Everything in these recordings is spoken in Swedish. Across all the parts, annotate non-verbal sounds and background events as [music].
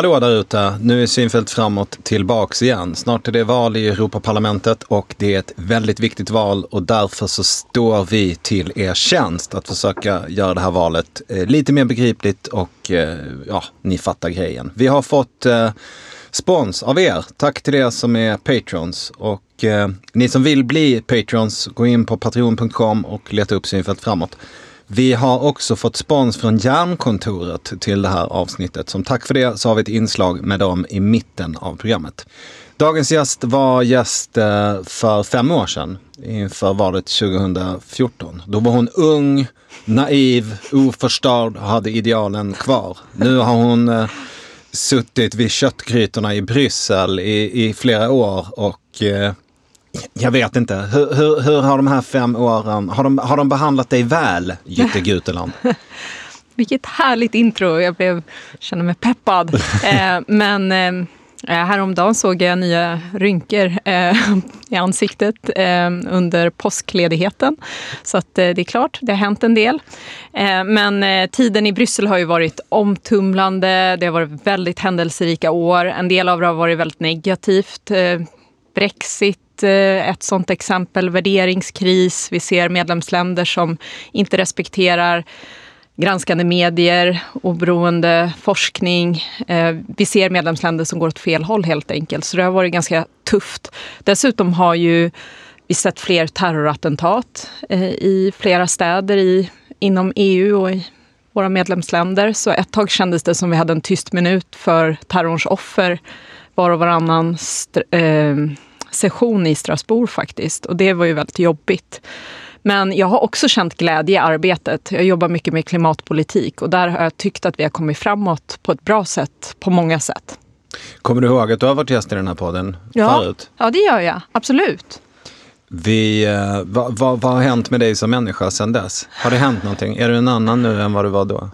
Hallå där ute! Nu är Synfält framåt tillbaks igen. Snart är det val i Europaparlamentet och det är ett väldigt viktigt val och därför så står vi till er tjänst att försöka göra det här valet eh, lite mer begripligt och eh, ja, ni fattar grejen. Vi har fått eh, spons av er. Tack till er som är patrons och eh, ni som vill bli patrons, gå in på patreon.com och leta upp Synfält framåt. Vi har också fått spons från Järnkontoret till det här avsnittet. Som tack för det så har vi ett inslag med dem i mitten av programmet. Dagens gäst var gäst eh, för fem år sedan inför valet 2014. Då var hon ung, naiv, oförstörd och hade idealen kvar. Nu har hon eh, suttit vid köttgrytorna i Bryssel i, i flera år och eh, jag vet inte. Hur, hur, hur, har de här fem åren, har de, har de behandlat dig väl, Jytte [laughs] Guteland? Vilket härligt intro. Jag blev, känner mig peppad. [laughs] eh, men eh, häromdagen såg jag nya rynkor eh, i ansiktet eh, under påskledigheten. Så att, eh, det är klart, det har hänt en del. Eh, men eh, tiden i Bryssel har ju varit omtumlande. Det har varit väldigt händelserika år. En del av det har varit väldigt negativt. Brexit Eh, ett sånt exempel, värderingskris. Vi ser medlemsländer som inte respekterar granskande medier, oberoende forskning. Eh, vi ser medlemsländer som går åt fel håll helt enkelt. Så det har varit ganska tufft. Dessutom har ju vi sett fler terrorattentat eh, i flera städer i, inom EU och i våra medlemsländer. Så ett tag kändes det som vi hade en tyst minut för terrorns offer var och varannan eh, session i Strasbourg faktiskt. Och det var ju väldigt jobbigt. Men jag har också känt glädje i arbetet. Jag jobbar mycket med klimatpolitik och där har jag tyckt att vi har kommit framåt på ett bra sätt, på många sätt. Kommer du ihåg att du har varit gäst i den här podden ja. förut? Ja, det gör jag. Absolut. Vi, eh, vad, vad, vad har hänt med dig som människa sedan dess? Har det hänt någonting? Är du en annan nu än vad du var då?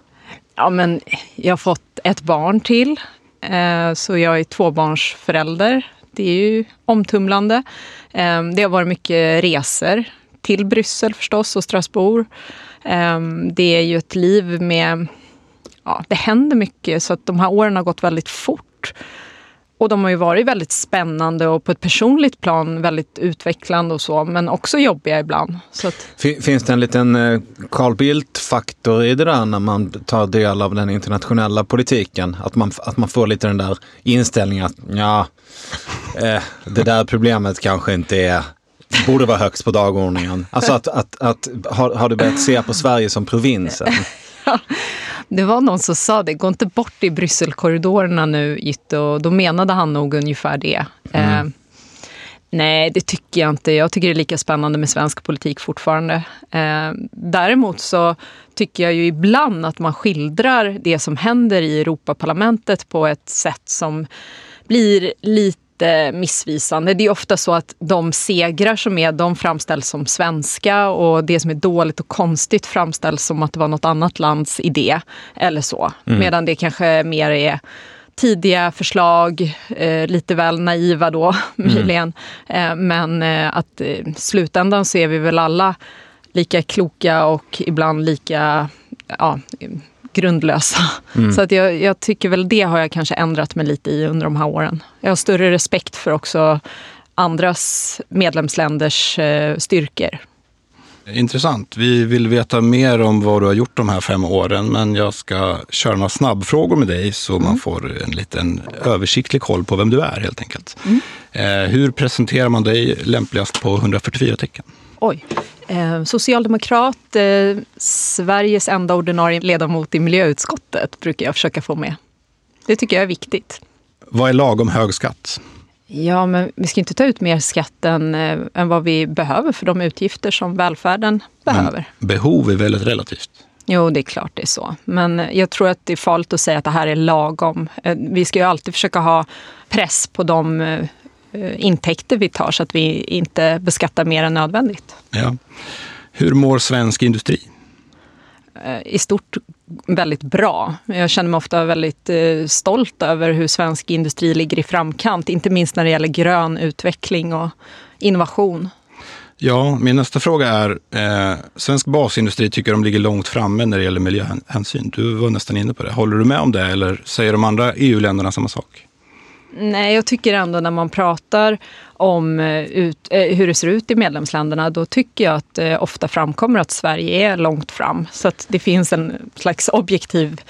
Ja, men jag har fått ett barn till. Eh, så jag är tvåbarnsförälder det är ju omtumlande. Ehm, det har varit mycket resor till Bryssel förstås och Strasbourg. Ehm, det är ju ett liv med... Ja, det händer mycket så att de här åren har gått väldigt fort. Och de har ju varit väldigt spännande och på ett personligt plan väldigt utvecklande och så, men också jobbiga ibland. Att... Finns det en liten eh, Carl Bildt-faktor i det där när man tar del av den internationella politiken? Att man, att man får lite den där inställningen att ja, eh, det där problemet kanske inte är borde vara högst på dagordningen. Alltså att, att, att har, har du börjat se på Sverige som provinsen? [laughs] Det var någon som sa det, gå inte bort i Brysselkorridorerna nu Jytte. Och då menade han nog ungefär det. Mm. Eh, nej, det tycker jag inte. Jag tycker det är lika spännande med svensk politik fortfarande. Eh, däremot så tycker jag ju ibland att man skildrar det som händer i Europaparlamentet på ett sätt som blir lite lite missvisande. Det är ofta så att de segrar som är, de framställs som svenska och det som är dåligt och konstigt framställs som att det var något annat lands idé. Eller så. Mm. Medan det kanske mer är tidiga förslag, eh, lite väl naiva då [laughs] mm. möjligen. Eh, men eh, att i eh, slutändan så är vi väl alla lika kloka och ibland lika ja, grundlösa. Mm. Så att jag, jag, tycker väl det har jag kanske ändrat mig lite i under de här åren. Jag har större respekt för också andras medlemsländers eh, styrkor. Intressant. Vi vill veta mer om vad du har gjort de här fem åren, men jag ska köra några snabbfrågor med dig så mm. man får en liten översiktlig koll på vem du är helt enkelt. Mm. Eh, hur presenterar man dig lämpligast på 144 tecken? Oj. Eh, socialdemokrat, eh, Sveriges enda ordinarie ledamot i miljöutskottet brukar jag försöka få med. Det tycker jag är viktigt. Vad är lagom hög skatt? Ja, men vi ska inte ta ut mer skatt än, eh, än vad vi behöver för de utgifter som välfärden behöver. Men behov är väldigt relativt. Jo, det är klart det är så. Men jag tror att det är farligt att säga att det här är lagom. Vi ska ju alltid försöka ha press på de intäkter vi tar så att vi inte beskattar mer än nödvändigt. Ja. Hur mår svensk industri? Eh, I stort väldigt bra. Jag känner mig ofta väldigt eh, stolt över hur svensk industri ligger i framkant. Inte minst när det gäller grön utveckling och innovation. Ja, min nästa fråga är, eh, svensk basindustri tycker de ligger långt framme när det gäller miljöhänsyn. Du var nästan inne på det. Håller du med om det eller säger de andra EU-länderna samma sak? Nej, jag tycker ändå när man pratar om eh, ut, eh, hur det ser ut i medlemsländerna, då tycker jag att det ofta framkommer att Sverige är långt fram. Så att det finns en slags objektiv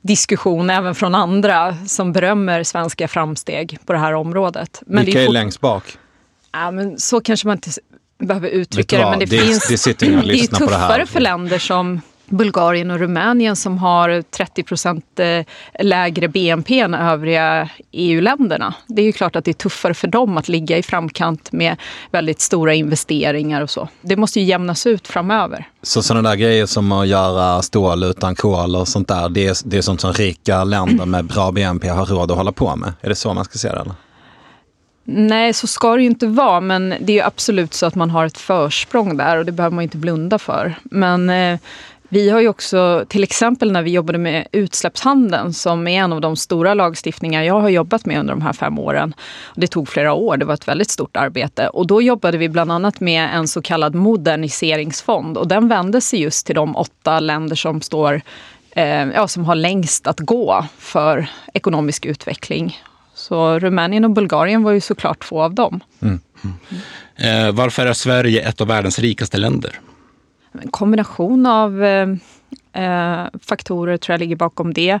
diskussion även från andra som berömmer svenska framsteg på det här området. Men Vilka är, är längst bak? Ja, men så kanske man inte behöver uttrycka det, men det, det finns... Det, sitter [laughs] det är tuffare för länder som Bulgarien och Rumänien som har 30 procent eh, lägre BNP än övriga EU-länderna. Det är ju klart att det är tuffare för dem att ligga i framkant med väldigt stora investeringar och så. Det måste ju jämnas ut framöver. Så sådana där grejer som att göra stål utan kol och sånt där, det är, det är sånt som rika länder med bra BNP har råd att hålla på med? Är det så man ska se det? Eller? Nej, så ska det ju inte vara, men det är absolut så att man har ett försprång där och det behöver man inte blunda för. Men eh, vi har ju också, till exempel när vi jobbade med utsläppshandeln som är en av de stora lagstiftningar jag har jobbat med under de här fem åren. Det tog flera år, det var ett väldigt stort arbete. Och då jobbade vi bland annat med en så kallad moderniseringsfond och den vände sig just till de åtta länder som står eh, ja, som har längst att gå för ekonomisk utveckling. Så Rumänien och Bulgarien var ju såklart två av dem. Mm. Mm. Eh, varför är Sverige ett av världens rikaste länder? En kombination av eh, eh, faktorer tror jag ligger bakom det.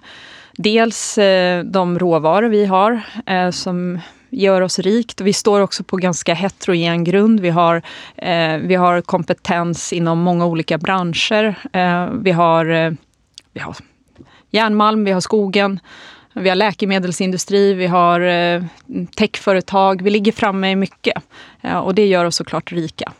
Dels eh, de råvaror vi har eh, som gör oss rikt. Vi står också på ganska heterogen grund. Vi har, eh, vi har kompetens inom många olika branscher. Eh, vi, har, eh, vi har järnmalm, vi har skogen. Vi har läkemedelsindustri, vi har eh, techföretag. Vi ligger framme i mycket och det gör oss såklart rika.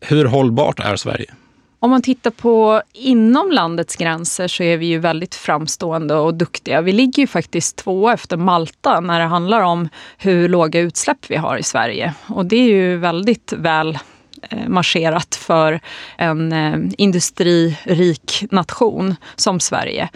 Hur hållbart är Sverige? Om man tittar på inom landets gränser så är vi ju väldigt framstående och duktiga. Vi ligger ju faktiskt två efter Malta när det handlar om hur låga utsläpp vi har i Sverige. Och det är ju väldigt väl eh, marscherat för en eh, industririk nation som Sverige.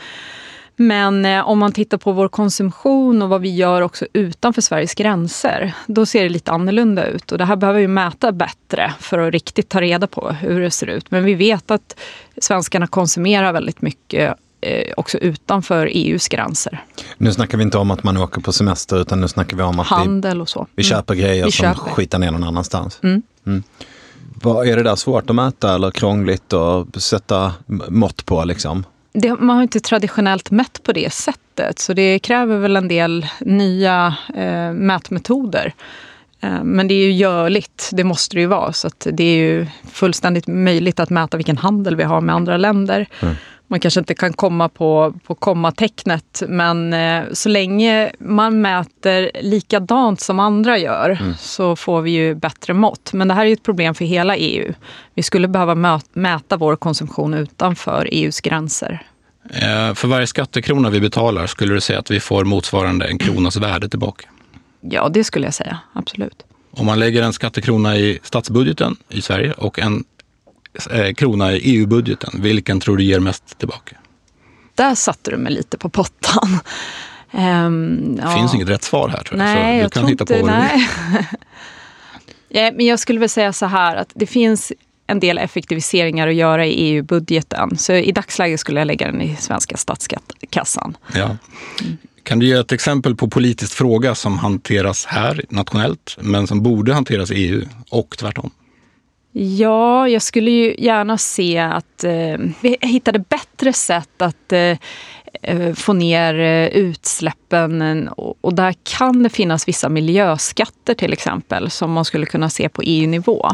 Men eh, om man tittar på vår konsumtion och vad vi gör också utanför Sveriges gränser, då ser det lite annorlunda ut. Och det här behöver vi mäta bättre för att riktigt ta reda på hur det ser ut. Men vi vet att svenskarna konsumerar väldigt mycket eh, också utanför EUs gränser. Nu snackar vi inte om att man åker på semester utan nu snackar vi om att Handel och så. vi, vi köper mm. grejer vi som köper. skitar ner någon annanstans. Mm. Mm. Vad, är det där svårt att mäta eller krångligt att sätta mått på? Liksom? Det, man har inte traditionellt mätt på det sättet, så det kräver väl en del nya eh, mätmetoder. Eh, men det är ju görligt, det måste det ju vara. Så det är ju fullständigt möjligt att mäta vilken handel vi har med andra länder. Mm man kanske inte kan komma på, på kommatecknet men eh, så länge man mäter likadant som andra gör mm. så får vi ju bättre mått. Men det här är ju ett problem för hela EU. Vi skulle behöva mäta vår konsumtion utanför EUs gränser. Eh, för varje skattekrona vi betalar, skulle du säga att vi får motsvarande en kronas värde tillbaka? Ja, det skulle jag säga. Absolut. Om man lägger en skattekrona i statsbudgeten i Sverige och en krona i EU-budgeten, vilken tror du ger mest tillbaka? Där satte du mig lite på pottan. Um, det ja. finns inget rätt svar här tror jag. Nej, så du jag kan hitta inte, på nej. [laughs] ja, men jag skulle väl säga så här att det finns en del effektiviseringar att göra i EU-budgeten. Så i dagsläget skulle jag lägga den i svenska statskassan. Ja. Kan du ge ett exempel på politisk fråga som hanteras här nationellt men som borde hanteras i EU och tvärtom? Ja, jag skulle ju gärna se att eh, vi hittade bättre sätt att eh, få ner eh, utsläppen. Och där kan det finnas vissa miljöskatter till exempel som man skulle kunna se på EU-nivå.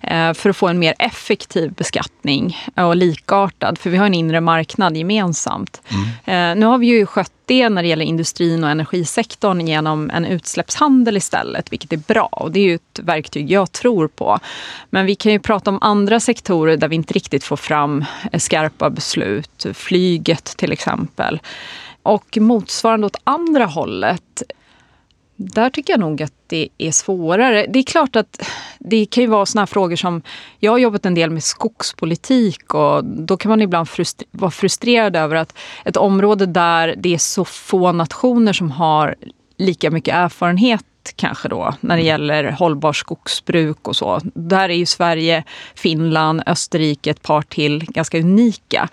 Eh, för att få en mer effektiv beskattning och likartad. För vi har en inre marknad gemensamt. Mm. Nu har vi ju skött det när det gäller industrin och energisektorn genom en utsläppshandel istället, vilket är bra. Och det är ju ett verktyg jag tror på. Men vi kan ju prata om andra sektorer där vi inte riktigt får fram skarpa beslut. Flyget till exempel. Och motsvarande åt andra hållet där tycker jag nog att det är svårare. Det är klart att det kan ju vara såna här frågor som... Jag har jobbat en del med skogspolitik och då kan man ibland frustrer vara frustrerad över att ett område där det är så få nationer som har lika mycket erfarenhet kanske då när det gäller hållbar skogsbruk och så. Där är ju Sverige, Finland, Österrike, ett par till ganska unika.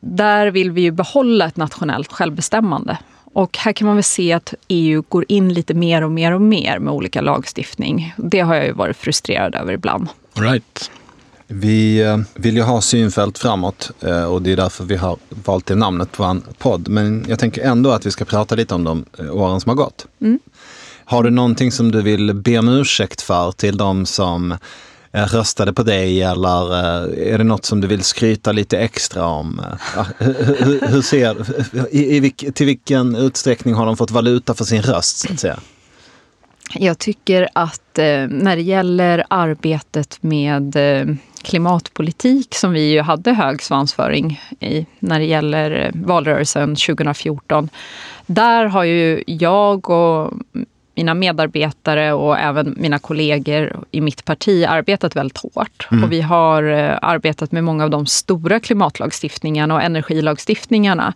Där vill vi ju behålla ett nationellt självbestämmande. Och här kan man väl se att EU går in lite mer och mer och mer med olika lagstiftning. Det har jag ju varit frustrerad över ibland. Right. Vi eh, vill ju ha synfält framåt eh, och det är därför vi har valt det namnet på en podd. Men jag tänker ändå att vi ska prata lite om de eh, åren som har gått. Mm. Har du någonting som du vill be om ursäkt för till de som Eh, röstade på dig eller eh, är det något som du vill skryta lite extra om? Eh, hur, hur ser, i, i, till vilken utsträckning har de fått valuta för sin röst så att säga? Jag tycker att eh, när det gäller arbetet med eh, klimatpolitik som vi ju hade hög svansföring i när det gäller valrörelsen 2014. Där har ju jag och mina medarbetare och även mina kollegor i mitt parti arbetat väldigt hårt. Mm. Och vi har arbetat med många av de stora klimatlagstiftningarna och energilagstiftningarna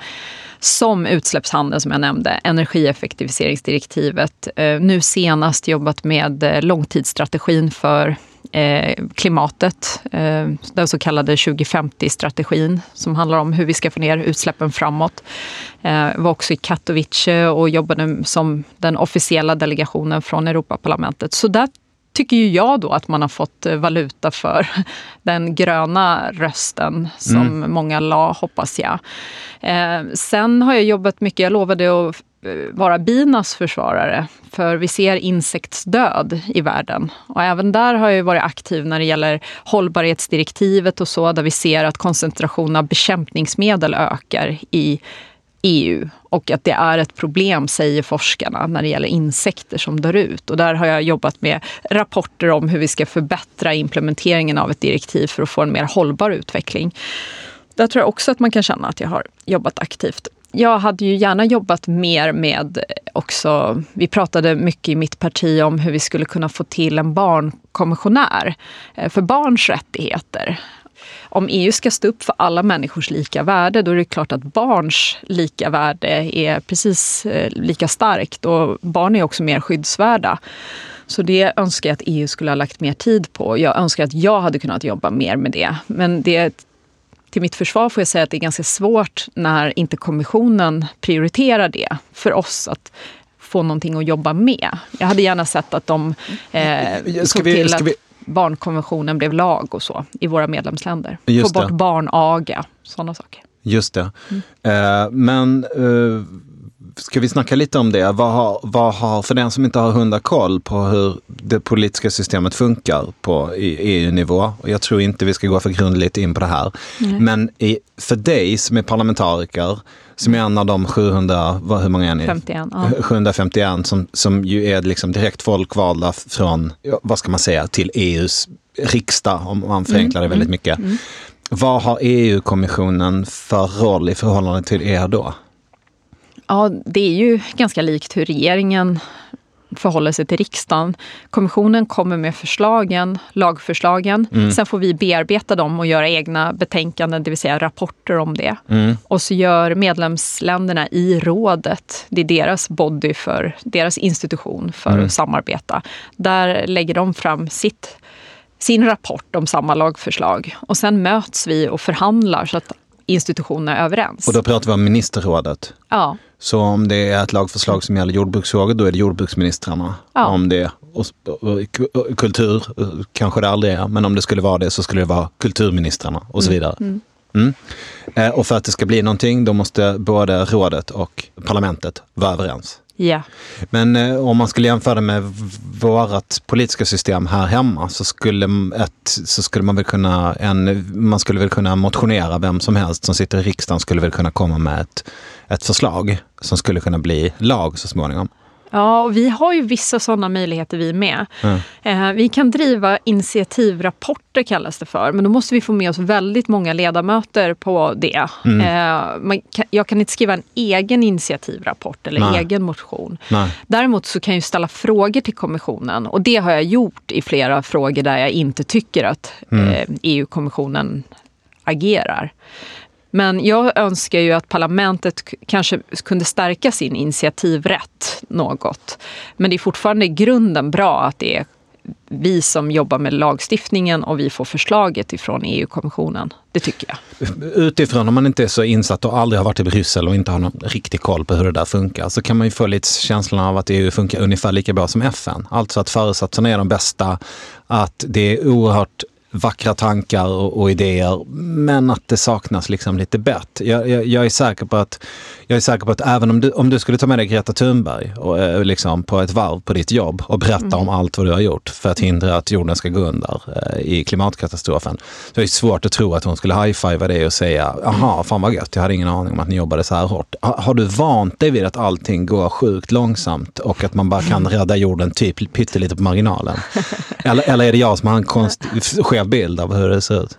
som utsläppshandel som jag nämnde, energieffektiviseringsdirektivet. Eh, nu senast jobbat med eh, långtidsstrategin för eh, klimatet, den så kallade 2050-strategin som handlar om hur vi ska få ner utsläppen framåt. Jag var också i Katowice och jobbade som den officiella delegationen från Europaparlamentet. Så där tycker ju jag då att man har fått eh, valuta för [laughs] den gröna rösten som mm. många la, hoppas jag. Eh, sen har jag jobbat mycket, jag lovade att eh, Eh, vara binas försvarare. För vi ser insektsdöd i världen. Och även där har jag varit aktiv när det gäller hållbarhetsdirektivet och så, där vi ser att koncentrationen av bekämpningsmedel ökar i EU och att det är ett problem, säger forskarna, när det gäller insekter som dör ut. Och där har jag jobbat med rapporter om hur vi ska förbättra implementeringen av ett direktiv för att få en mer hållbar utveckling. Där tror jag också att man kan känna att jag har jobbat aktivt. Jag hade ju gärna jobbat mer med också, vi pratade mycket i mitt parti om hur vi skulle kunna få till en barnkommissionär eh, för barns rättigheter om EU ska stå upp för alla människors lika värde, då är det klart att barns lika värde är precis eh, lika starkt och barn är också mer skyddsvärda. Så det önskar jag att EU skulle ha lagt mer tid på. Jag önskar att jag hade kunnat jobba mer med det. Men det, till mitt försvar får jag säga att det är ganska svårt när inte kommissionen prioriterar det för oss att få någonting att jobba med. Jag hade gärna sett att de eh, såg till att barnkonventionen blev lag och så i våra medlemsländer. Just Få bort barnaga, sådana saker. Just det. Mm. Eh, men eh, ska vi snacka lite om det? Vad har, vad har, för den som inte har hundra koll på hur det politiska systemet funkar på EU-nivå, och jag tror inte vi ska gå för grundligt in på det här, mm. men i, för dig som är parlamentariker, som är en av de 700, vad, hur många är ni? 51, ja. 751 som, som ju är liksom direkt folkvalda från, vad ska man säga, till EUs riksdag om man förenklar det mm, väldigt mm, mycket. Mm. Vad har EU-kommissionen för roll i förhållande till er då? Ja, det är ju ganska likt hur regeringen förhåller sig till riksdagen. Kommissionen kommer med förslagen, lagförslagen. Mm. Sen får vi bearbeta dem och göra egna betänkanden, det vill säga rapporter om det. Mm. Och så gör medlemsländerna i rådet, det är deras body för, deras institution för mm. att samarbeta. Där lägger de fram sitt sin rapport om samma lagförslag. Och sen möts vi och förhandlar så att institutionerna är överens. Och då pratar vi om ministerrådet? Ja. Så om det är ett lagförslag som gäller jordbruksfrågor, då är det jordbruksministrarna. Ja. Om det och, och, kultur kanske det aldrig är, men om det skulle vara det så skulle det vara kulturministrarna och så mm. vidare. Mm. Mm. Eh, och för att det ska bli någonting, då måste både rådet och parlamentet vara överens. Ja. Men eh, om man skulle jämföra med vårt politiska system här hemma så skulle, ett, så skulle man väl kunna, en, man skulle väl kunna motionera, vem som helst som sitter i riksdagen skulle väl kunna komma med ett, ett förslag som skulle kunna bli lag så småningom. Ja, och vi har ju vissa sådana möjligheter vi med. Mm. Eh, vi kan driva initiativrapporter kallas det för, men då måste vi få med oss väldigt många ledamöter på det. Mm. Eh, man, jag kan inte skriva en egen initiativrapport eller Nej. egen motion. Nej. Däremot så kan jag ställa frågor till kommissionen och det har jag gjort i flera frågor där jag inte tycker att mm. eh, EU-kommissionen agerar. Men jag önskar ju att parlamentet kanske kunde stärka sin initiativrätt något. Men det är fortfarande i grunden bra att det är vi som jobbar med lagstiftningen och vi får förslaget ifrån EU-kommissionen. Det tycker jag. Utifrån, om man inte är så insatt och aldrig har varit i Bryssel och inte har någon riktig koll på hur det där funkar, så kan man ju få lite känslan av att EU funkar ungefär lika bra som FN. Alltså att föresatserna är de bästa, att det är oerhört vackra tankar och, och, idéer, men att det saknas liksom lite bett. Jag, jag, jag, är säker på att, jag är säker på att även om du, om du skulle ta med dig Greta Thunberg och, eh, liksom på ett varv på ditt jobb och berätta mm. om allt vad du har gjort för att hindra att jorden ska gå under eh, i klimatkatastrofen, så är det svårt att tro att hon skulle high-fiva det och säga jaha, fan vad gött, jag hade ingen aning om att ni jobbade så här hårt. Ha, har du vant dig vid att allting går sjukt långsamt och att man bara kan [laughs] rädda jorden typ pyttelite på marginalen? Eller, eller är det jag som har en konst, skev bild av hur det ser ut?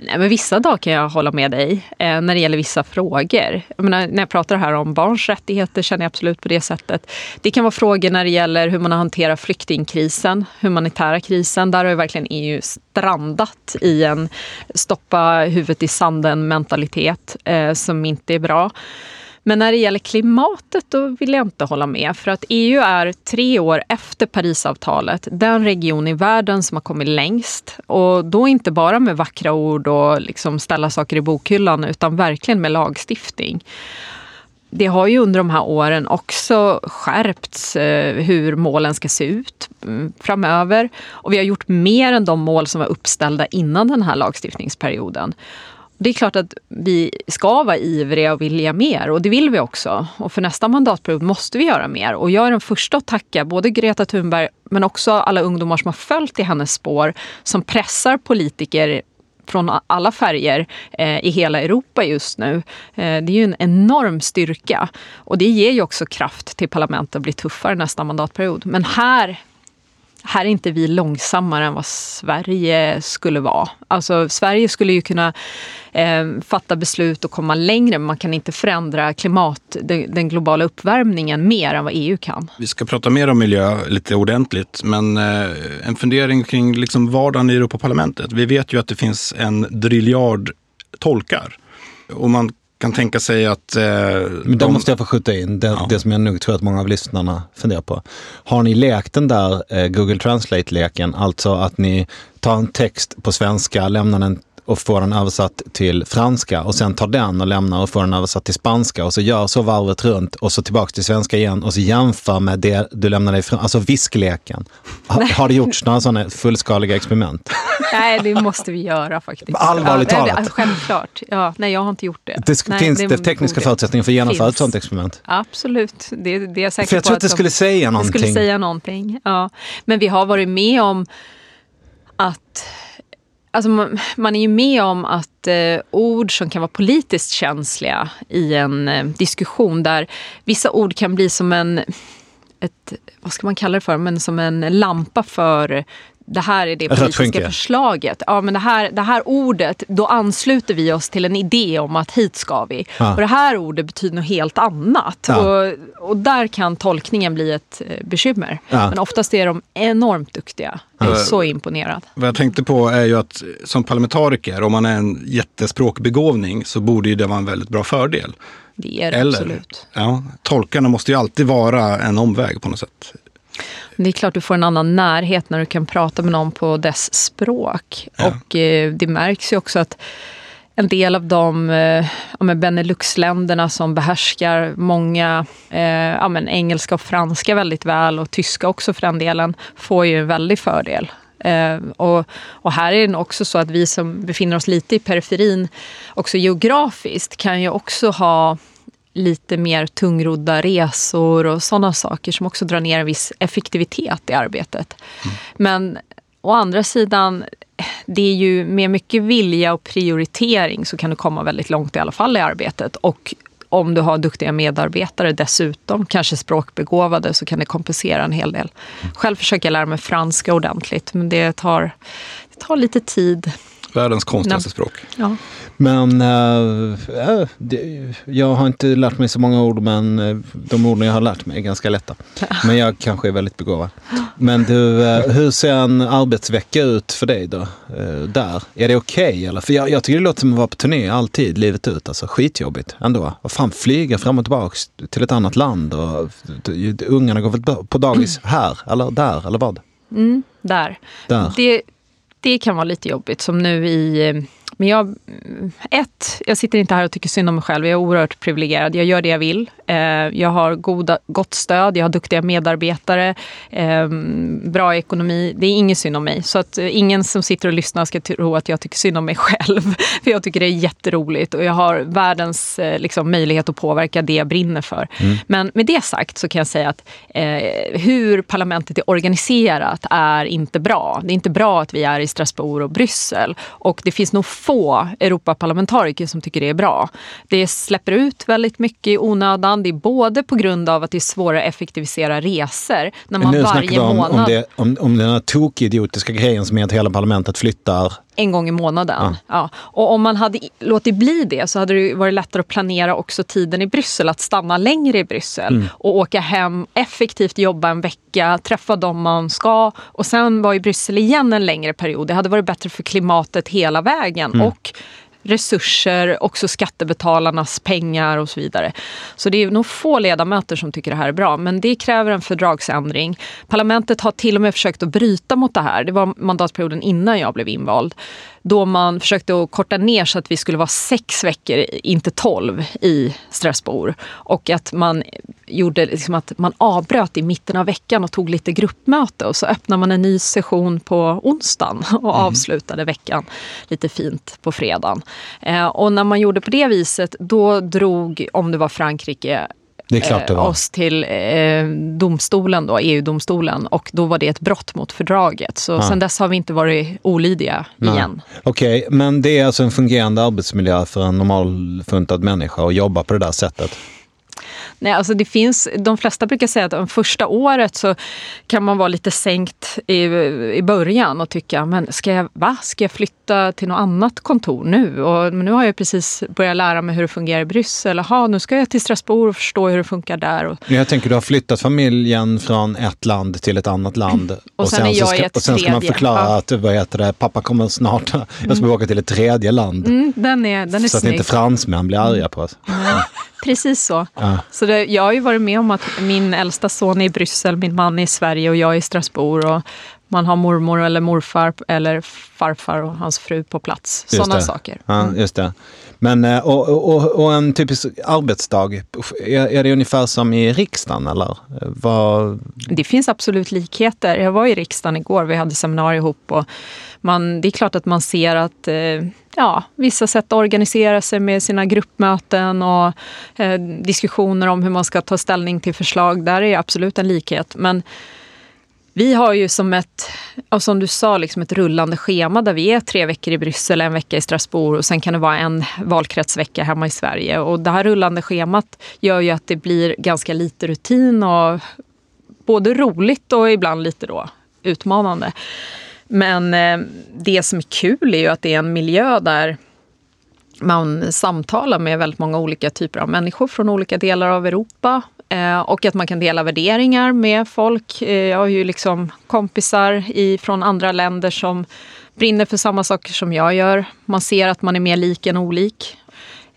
Nej, men vissa dagar kan jag hålla med dig eh, när det gäller vissa frågor. Jag menar, när jag pratar här om barns rättigheter känner jag absolut på det sättet. Det kan vara frågor när det gäller hur man hanterar flyktingkrisen, humanitära krisen. Där har ju verkligen EU strandat i en stoppa huvudet i sanden mentalitet eh, som inte är bra. Men när det gäller klimatet då vill jag inte hålla med. För att EU är tre år efter Parisavtalet den region i världen som har kommit längst. Och då inte bara med vackra ord och liksom ställa saker i bokhyllan utan verkligen med lagstiftning. Det har ju under de här åren också skärpts eh, hur målen ska se ut mm, framöver. Och vi har gjort mer än de mål som var uppställda innan den här lagstiftningsperioden. Det är klart att vi ska vara ivriga och vilja mer och det vill vi också. Och för nästa mandatperiod måste vi göra mer. Och jag är den första att tacka både Greta Thunberg men också alla ungdomar som har följt i hennes spår som pressar politiker från alla färger eh, i hela Europa just nu. Eh, det är ju en enorm styrka och det ger ju också kraft till parlamentet att bli tuffare nästa mandatperiod. Men här här är inte vi långsammare än vad Sverige skulle vara. Alltså Sverige skulle ju kunna eh, fatta beslut och komma längre men man kan inte förändra klimat, den, den, globala uppvärmningen mer än vad EU kan. Vi ska prata mer om miljö lite ordentligt men eh, en fundering kring liksom vardagen i Europaparlamentet. Vi vet ju att det finns en driljard tolkar och man kan tänka sig att... Eh, Men där de... måste jag få skjuta in det, ja. det, som jag nog tror att många av lyssnarna funderar på. Har ni lekt den där eh, Google Translate-leken, alltså att ni tar en text på svenska, lämnar den och får den översatt till franska och sen tar den och lämnar och får den översatt till spanska och så gör så varvet runt och så tillbaks till svenska igen och så jämför med det du lämnade ifrån, alltså viskleken. Ha, har det gjorts några sådana fullskaliga experiment? Nej, det måste vi göra faktiskt. Allvarligt ja, talat? självklart. Ja, nej, jag har inte gjort det. Det nej, finns det, det tekniska förutsättningar för att genomföra finns. ett sådant experiment? Absolut, det, det är jag säker för jag på. tror att det skulle säga någonting. Det skulle säga någonting, ja. Men vi har varit med om att Alltså man, man, är ju med om att eh, ord som kan vara politiskt känsliga i en eh, diskussion där vissa ord kan bli som en, ett, vad ska man kalla det för, men som en lampa för det här är det politiska förslaget. Ja, men det, här, det här ordet, då ansluter vi oss till en idé om att hit ska vi. Ja. Och det här ordet betyder något helt annat. Ja. Och, och där kan tolkningen bli ett eh, bekymmer. Ja. Men oftast är de enormt duktiga. Jag är så imponerad. Vad jag tänkte på är ju att som parlamentariker, om man är en jättespråkbegåvning så borde ju det vara en väldigt bra fördel. Det är det Eller, absolut. Ja, tolkarna måste ju alltid vara en omväg på något sätt. Det är klart du får en annan närhet när du kan prata med någon på dess språk. Ja. Och eh, det märks ju också att en del av de eh, ja, Benelux-länderna som behärskar många eh, ja, men engelska och franska väldigt väl och tyska också för den delen, får ju en väldig fördel. Eh, och, och, här är det också så att vi som befinner oss lite i periferin, också geografiskt, kan ju också ha lite mer tungrodda resor och sådana saker som också drar ner en viss effektivitet i arbetet. Mm. Men å andra sidan, det är ju med mycket vilja och prioritering så kan du komma väldigt långt i alla fall i arbetet. Och om du har duktiga medarbetare dessutom, kanske språkbegåvade, så kan det kompensera en hel del. Själv försöker jag lära mig franska ordentligt, men det tar, det tar lite tid. Världens konstigaste språk. Ja. Men äh, det, jag har inte lärt mig så många ord, men äh, de orden jag har lärt mig är ganska lätta. Men jag kanske är väldigt begåvad. Men du, äh, hur ser en arbetsvecka ut för dig då? där? Är det okej okay, eller? För jag, jag tycker det låter som att vara på turné alltid, livet ut. Alltså skitjobbigt ändå. Och fan, flyga fram och tillbaka till ett annat land och ungarna går väl på dagis här eller där eller vad? Mm, där. där. Det, det kan vara lite jobbigt som nu i men jag, ett, jag sitter inte här och tycker synd om mig själv. Jag är oerhört privilegierad. Jag gör det jag vill. Eh, jag har goda, gott stöd, jag har duktiga medarbetare, eh, bra ekonomi. Det är inget synd om mig. Så att eh, ingen som sitter och lyssnar ska tro att jag tycker synd om mig [laughs] själv. För jag tycker det är jätteroligt och jag har världens liksom, möjlighet att påverka det jag brinner för. Mm. Men med det sagt så kan jag säga att eh, hur parlamentet är organiserat är inte bra. Det är inte bra att vi är i Strasbourg och Bryssel. Och det finns nog få Europaparlamentariker som tycker det är bra. Det släpper ut väldigt mycket i onödan. Det är både på grund av att det är svårare att effektivisera resor när man nu varje om, månad... Om, det, om, om den här tokidiotiska grejen som är att hela parlamentet flyttar en gång i månaden. Ja. ja. Och om man hade låtit bli det så hade det varit lättare att planera också tiden i Bryssel, att stanna längre i Bryssel mm. och åka hem, effektivt jobba en vecka, träffa dem man ska och sen vara i Bryssel igen en längre period. Det hade varit bättre för klimatet hela vägen. Mm. Och resurser, också skattebetalarnas pengar och så vidare. Så det är nog få ledamöter som tycker det här är bra, men det kräver en fördragsändring. Parlamentet har till och med försökt att bryta mot det här. Det var mandatperioden innan jag blev invald då man försökte att korta ner så att vi skulle vara sex veckor, inte tolv, i Strasbourg. Och att man gjorde liksom att man avbröt i mitten av veckan och tog lite gruppmöte och så öppnade man en ny session på onsdagen och mm. avslutade veckan lite fint på fredagen. Eh, och när man gjorde på det viset, då drog, om det var Frankrike, det det var. oss till eh, domstolen, då, EU-domstolen. Och då var det ett brott mot fördraget. Så ja. sen dess har vi inte varit olydiga Nej. igen. Okej, okay, men det är alltså en fungerande arbetsmiljö för en normalfuntad människa att jobba på det där sättet? Nej, alltså det finns, de flesta brukar säga att om första året så kan man vara lite sänkt i, i början och tycka, men ska jag, va? ska jag flytta till något annat kontor nu? Och, men nu har jag precis börjat lära mig hur det fungerar i Bryssel. Jaha, nu ska jag till Strasbourg och förstå hur det funkar där. Och... Jag tänker du har flyttat familjen från ett land till ett annat land. och, och sen, sen, så ska, och sen ska man förklara ja. att vad heter det, pappa kommer snart, jag ska mm. åka till ett tredje land. Mm, den är, den är så snygg. att inte fransmän blir arga på oss. Mm. Precis så. Ja. så det, jag har ju varit med om att min äldsta son är i Bryssel, min man är i Sverige och jag är i Strasbourg. Och man har mormor eller morfar eller farfar och hans fru på plats. Sådana saker. Ja, mm. just det. Men, eh, och, och, och, en typisk arbetsdag, är, det ungefär som i riksdagen eller? Vad... Det finns absolut likheter. Jag var i riksdagen igår, vi hade seminarium ihop och man, det är klart att man ser att eh, ja, vissa sätt att organisera sig med sina gruppmöten och eh, diskussioner om hur man ska ta ställning till förslag. Där är absolut en likhet. Men vi har ju som ett, som du sa, liksom ett rullande schema där vi är tre veckor i Bryssel, en vecka i Strasbourg och sen kan det vara en valkretsvecka hemma i Sverige. Och det här rullande schemat gör ju att det blir ganska lite rutin och både roligt och ibland lite då utmanande. Men eh, det som är kul är ju att det är en miljö där man samtalar med väldigt många olika typer av människor från olika delar av Europa. Eh, och att man kan dela värderingar med folk. Eh, jag har ju liksom kompisar i, från andra länder som brinner för samma saker som jag gör. Man ser att man är mer lik än olik.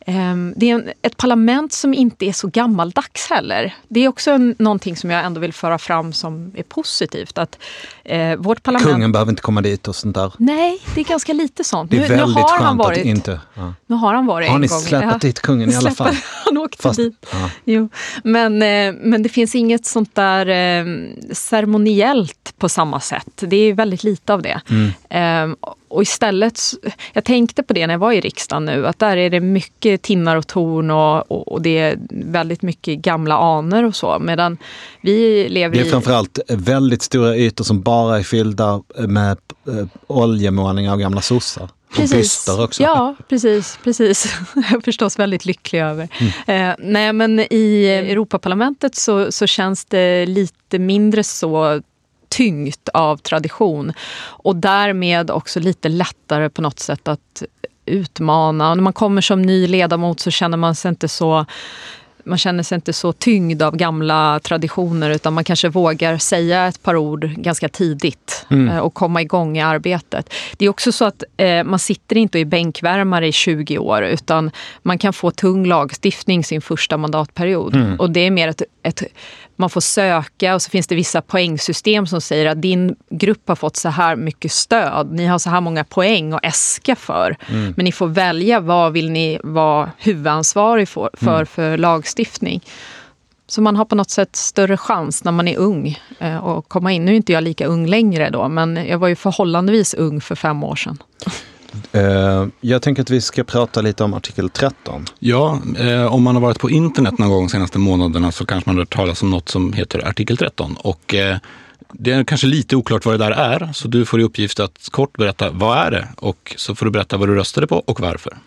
Ehm, det är ett parlament som inte är så gammaldags heller. Det är också en, någonting som jag ändå vill föra fram som är positivt. Att eh, vårt parlament... Kungen behöver inte komma dit och sånt där. Nej, det är ganska lite sånt. Det är nu, väldigt nu har skönt han varit, att inte... Ja. Nu har han varit har en ni gång. släpat dit kungen i alla fall? [laughs] han åkte Fast, dit. Ja. Jo. Men, eh, men det finns inget sånt där eh, ceremoniellt på samma sätt. Det är väldigt lite av det. Mm. Eh, och istället, jag tänkte på det när jag var i riksdagen nu, att där är det mycket tinnar och torn och, och, och det är väldigt mycket gamla aner och så. Medan vi lever i... Det är framförallt väldigt stora ytor som bara är fyllda med äh, oljemålningar av gamla sossar. Precis. Och också. Ja, precis. precis. [laughs] Jag är förstås väldigt lycklig över. Mm. Eh, nej, men i Europaparlamentet så, så känns det lite mindre så tyngt av tradition. Och därmed också lite lättare på något sätt att utmana. Och när man kommer som ny ledamot så känner man sig inte så man känner sig inte så tyngd av gamla traditioner utan man kanske vågar säga ett par ord ganska tidigt mm. Eh, och komma igång i arbetet. Det är också så att eh, man sitter inte i bänkvärmare i 20 år utan man kan få tung lagstiftning sin första mandatperiod. Mm. Och det är mer ett, ett man får söka och så finns det vissa poängsystem som säger att din grupp har fått så här mycket stöd. Ni har så här många poäng att äska för. Mm. Men ni får välja vad vill ni vara huvudansvarig för, för, mm. för lagstiftning. Så man har på något sätt större chans när man är ung eh, att komma in. Nu är inte jag lika ung längre då, men jag var ju förhållandevis ung för fem år sedan. Eh, jag tänker att vi ska prata lite om artikel 13. Ja, eh, om man har varit på internet någon gång de senaste månaderna så kanske man har hört talas om något som heter artikel 13. Och eh, det är kanske lite oklart vad det där är, så du får i uppgift att kort berätta vad är det och så får du berätta vad du röstade på och varför.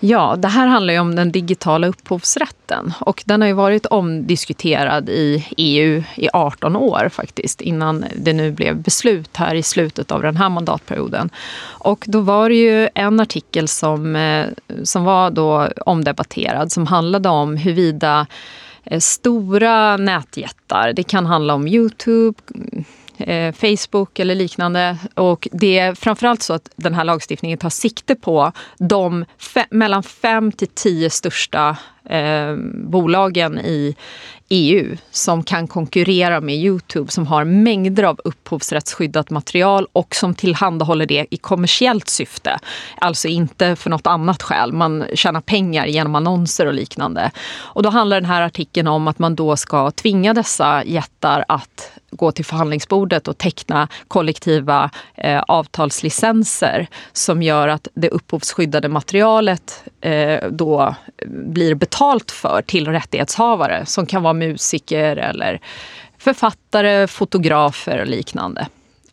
Ja, det här handlar ju om den digitala upphovsrätten och den har ju varit omdiskuterad i EU i 18 år faktiskt innan det nu blev beslut här i slutet av den här mandatperioden. Och då var det ju en artikel som, eh, som var då omdebatterad som handlade om huruvida eh, stora nätjättar, det kan handla om Youtube, eh, Facebook eller liknande. Och det är framförallt så att den här lagstiftningen tar sikte på de fe mellan fem till tio största eh, bolagen i EU som kan konkurrera med Youtube som har mängder av upphovsrättsskyddat material och som tillhandahåller det i kommersiellt syfte. Alltså inte för något annat skäl. Man tjänar pengar genom annonser och liknande. Och då handlar den här artikeln om att man då ska tvinga dessa jättar att gå till förhandlingsbordet och teckna kollektiva eh, avtalslicenser som gör att det upphovsskyddade materialet eh, då blir betalt för till rättighetshavare som kan vara musiker eller författare, fotografer och liknande.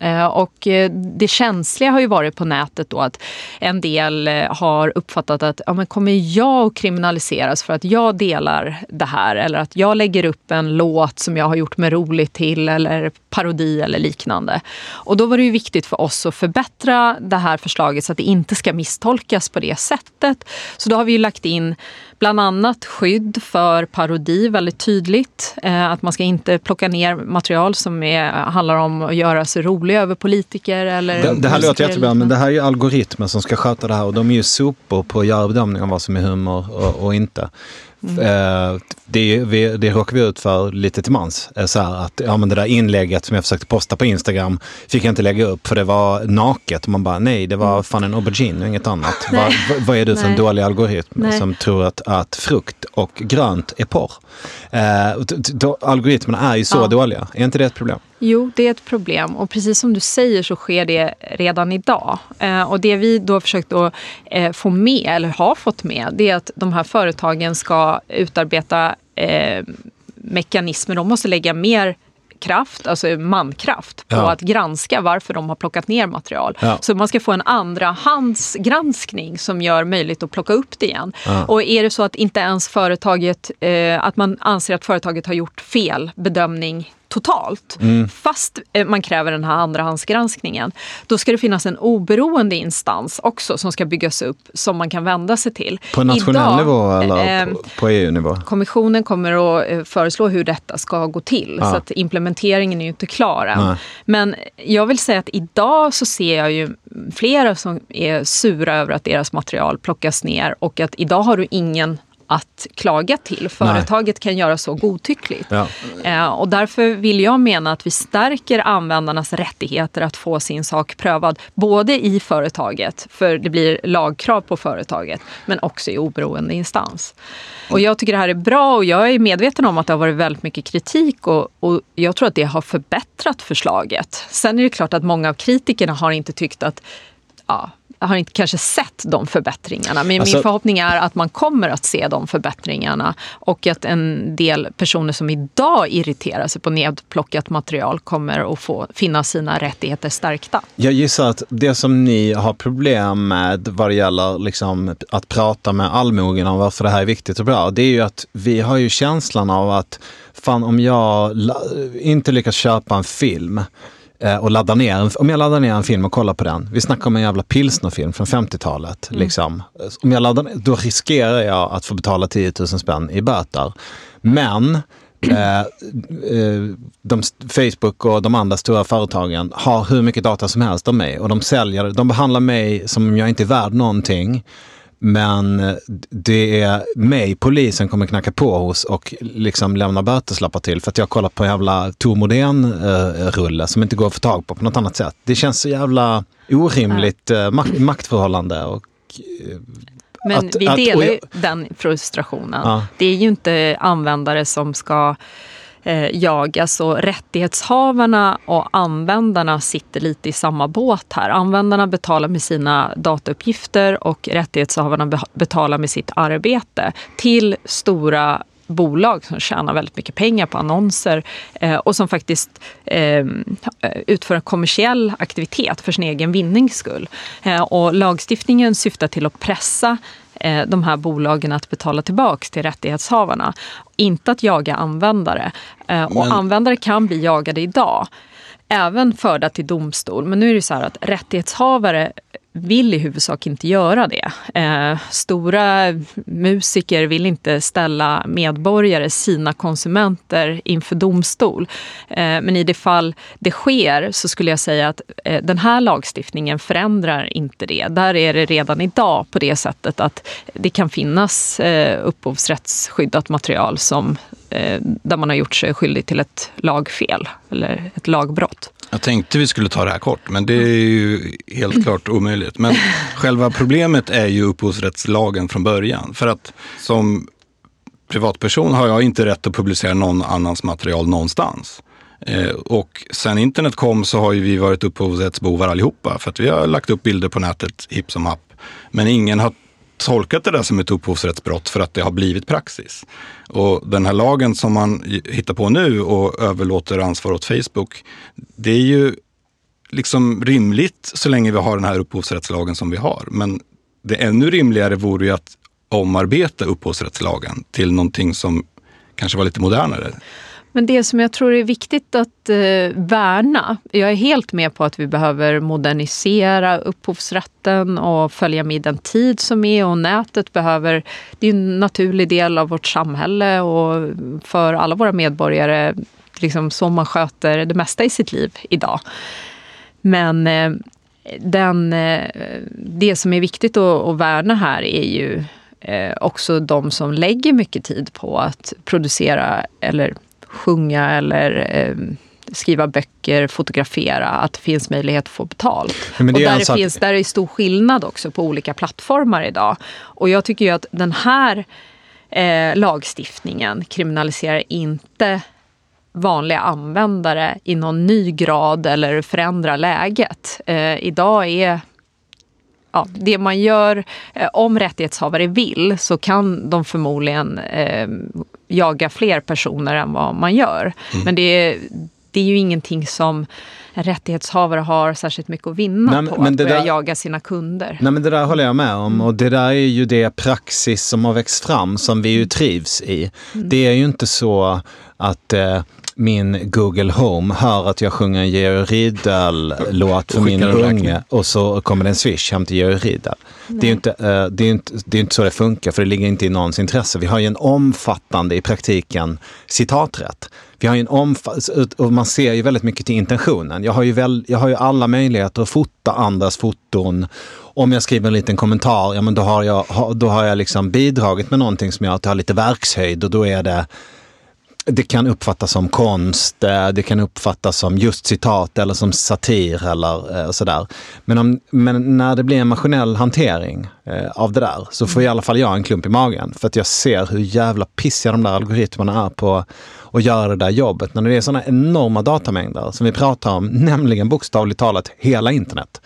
Eh, och eh, det känsliga har ju varit på nätet då att en del eh, har uppfattat att ja, men kommer jag att kriminaliseras för att jag delar det här eller att jag lägger upp en låt som jag har gjort mig rolig till eller parodi eller liknande. Och då var det ju viktigt för oss att förbättra det här förslaget så att det inte ska misstolkas på det sättet. Så då har vi ju lagt in bland annat skydd för parodi väldigt tydligt. Att man ska inte plocka ner material som är, handlar om att göra sig rolig rolig över politiker eller... Det, det här låter jättebra, men det här är ju algoritmer som ska sköta det här och de är ju sopor på att göra bedömningar om vad som är humor och, och inte. Mm. Eh, det, vi, det råkar vi ut för lite till mans. Eh, så här att, ja, men det där inlägget som jag försökte posta på Instagram fick jag inte lägga upp för det var naket. Och man bara, nej det var mm. fan en aubergine och inget annat. [laughs] Vad, vad är du för en dålig algoritm nej. som tror att, att frukt och grönt är porr? Eh, algoritmerna är ju så ja. dåliga. Är inte det ett problem? Jo, det är ett problem och precis som du säger så sker det redan idag. Eh, och det vi då försökt att eh, få med, eller har fått med, det är att de här företagen ska utarbeta eh, mekanismer. De måste lägga mer kraft, alltså mankraft, på ja. att granska varför de har plockat ner material. Ja. Så man ska få en andrahandsgranskning som gör möjligt att plocka upp det igen. Ja. Och är det så att inte ens företaget, eh, att man anser att företaget har gjort fel bedömning totalt, mm. fast eh, man kräver den här andrahandsgranskningen, då ska det finnas en oberoende instans också som ska byggas upp som man kan vända sig till. På nationell Idag, nivå eller eh, på, EU-nivå? Kommissionen kommer att eh, föreslå hur detta ska gå till, ah. så att implementeringen är ju inte klar än. Nej. Men jag vill säga att idag så ser jag ju flera som är sura över att deras material plockas ner och att idag har du ingen att klaga till. Företaget Nej. kan göra så godtyckligt. Ja. Eh, och därför vill jag mena att vi stärker användarnas rättigheter att få sin sak prövad. Både i företaget, för det blir lagkrav på företaget, men också i oberoende instans. Och jag tycker det här är bra och jag är medveten om att det har varit väldigt mycket kritik och, och jag tror att det har förbättrat förslaget. Sen är det klart att många av kritikerna har inte tyckt att ja, har inte kanske sett de förbättringarna. Men alltså, min förhoppning är att man kommer att se de förbättringarna och att en del personer som idag irriterar sig på nedplockat material kommer att få finna sina rättigheter stärkta. Jag gissar att det som ni har problem med vad det gäller liksom att prata med allmogen om varför det här är viktigt och bra, det är ju att vi har ju känslan av att fan om jag inte lyckas köpa en film eh, och laddar ner, om jag laddar ner en film och kollar på den, vi snackar om en jävla pilsnerfilm från 50-talet. Liksom. Om jag laddar ner, då riskerar jag att få betala 10 000 spänn i böter. Men [clears throat] eh, eh, de, Facebook och de andra stora företagen har hur mycket data som helst om mig och de säljer, de behandlar mig som om jag inte är värd någonting. Men eh, det är mig polisen kommer knacka på hos och liksom lämna böteslappar till för att jag kollar på en jävla Tor Modén-rulle som inte går att få tag på på något annat sätt. Det känns så jävla orimligt eh, mak- maktförhållande. Och, eh, Men Att- vi att- delar ju jag- den frustrationen. Ja. Det är ju inte användare som ska eh, jagas rättighetshavarna och användarna sitter lite i samma båt här. Användarna betalar med sina datauppgifter och rättighetshavarna be- betalar med sitt arbete till stora bolag som tjänar väldigt mycket pengar på annonser eh, och som faktiskt eh, utför en kommersiell aktivitet för sin egen vinnings skull. Eh, och lagstiftningen syftar till att pressa de här bolagen att betala tillbaks till rättighetshavarna. Inte att jaga användare. Eh, och Men- användare kan bli jagade idag. Även förda till domstol. Men nu är det så här att rättighetshavare vill i huvudsak inte göra det. Eh, stora musiker vill inte ställa medborgare, sina konsumenter, inför domstol. Eh, men i det fall det sker så skulle jag säga att eh, den här lagstiftningen förändrar inte det. Där är det redan idag på det sättet att det kan finnas eh, upphovsrättsskyddat material som, eh, där man har gjort sig skyldig till ett lagfel eller ett lagbrott. Jag tänkte vi skulle ta det här kort, men det är ju helt klart omöjligt. Men [laughs] själva problemet är ju upphovsrättslagen från början. För att som privatperson har jag inte rätt att publicera någon annans material någonstans. Eh, och sen internet kom så har ju vi varit upphovsrättsbovar allihopa. För att vi har lagt upp bilder på nätet hipp som happ. Men ingen har tolkat det där som ett upphovsrättsbrott för att det har blivit praxis. Och den här lagen som man hittar på nu och överlåter ansvar åt Facebook, det är ju liksom rimligt så länge vi har den här upphovsrättslagen som vi har. Men det ännu rimligare vore ju att omarbeta upphovsrättslagen till någonting som kanske var lite modernare. Men det som jag tror är viktigt att eh, värna, jag är helt med på att vi behöver modernisera upphovsrätten och följa med den tid som är och nätet behöver, det är en naturlig del av vårt samhälle och för alla våra medborgare, liksom så man sköter det mesta i sitt liv idag. Men eh, den, eh, det som är viktigt att, att värna här är ju eh, också de som lägger mycket tid på att producera eller sjunga eller eh, skriva böcker, fotografera, att det finns möjlighet att få betalt. Och är där, det finns, där är stor skillnad också på olika plattformar idag. Och jag tycker ju att den här eh, lagstiftningen kriminaliserar inte vanliga användare i någon ny grad eller förändrar läget. Eh, idag är ja, det man gör, eh, om rättighetshavare vill så kan de förmodligen eh, jaga fler personer än vad man gör. Men det är, det är ju ingenting som en rättighetshavare har särskilt mycket att vinna Nej, men- på, men att börja där- jaga sina kunder. Nej men det där håller jag med om och det där är ju det praxis som har växt fram som vi ju trivs i. Det är ju inte så att eh, min Google Home hör att jag sjunger en Georg Riedel-låt för min unge och så kommer det en swish hem till Georg Riedel. Det är ju inte, eh, det är ju inte, det är inte så det funkar för det ligger inte i någons intresse. Vi har ju en omfattande, i praktiken, citaträtt. Vi har ju en omfattande, och man ser ju väldigt mycket till intentionen. Jag har ju, väl, jag har ju alla möjligheter att fota andras foton. Om jag skriver en liten kommentar, ja men då har jag, då har jag liksom bidragit med någonting som gör att jag har lite verkshöjd och då är det det kan uppfattas som konst, eh, det kan uppfattas som just citat eller som satir eller eh, sådär. Men, om, men när det blir en maskinell hantering eh, av det där så får i alla fall jag en klump i magen. För att jag ser hur jävla pissiga de där algoritmerna är på att göra det där jobbet. När det är sådana enorma datamängder som vi pratar om, [laughs] nämligen bokstavligt talat hela internet.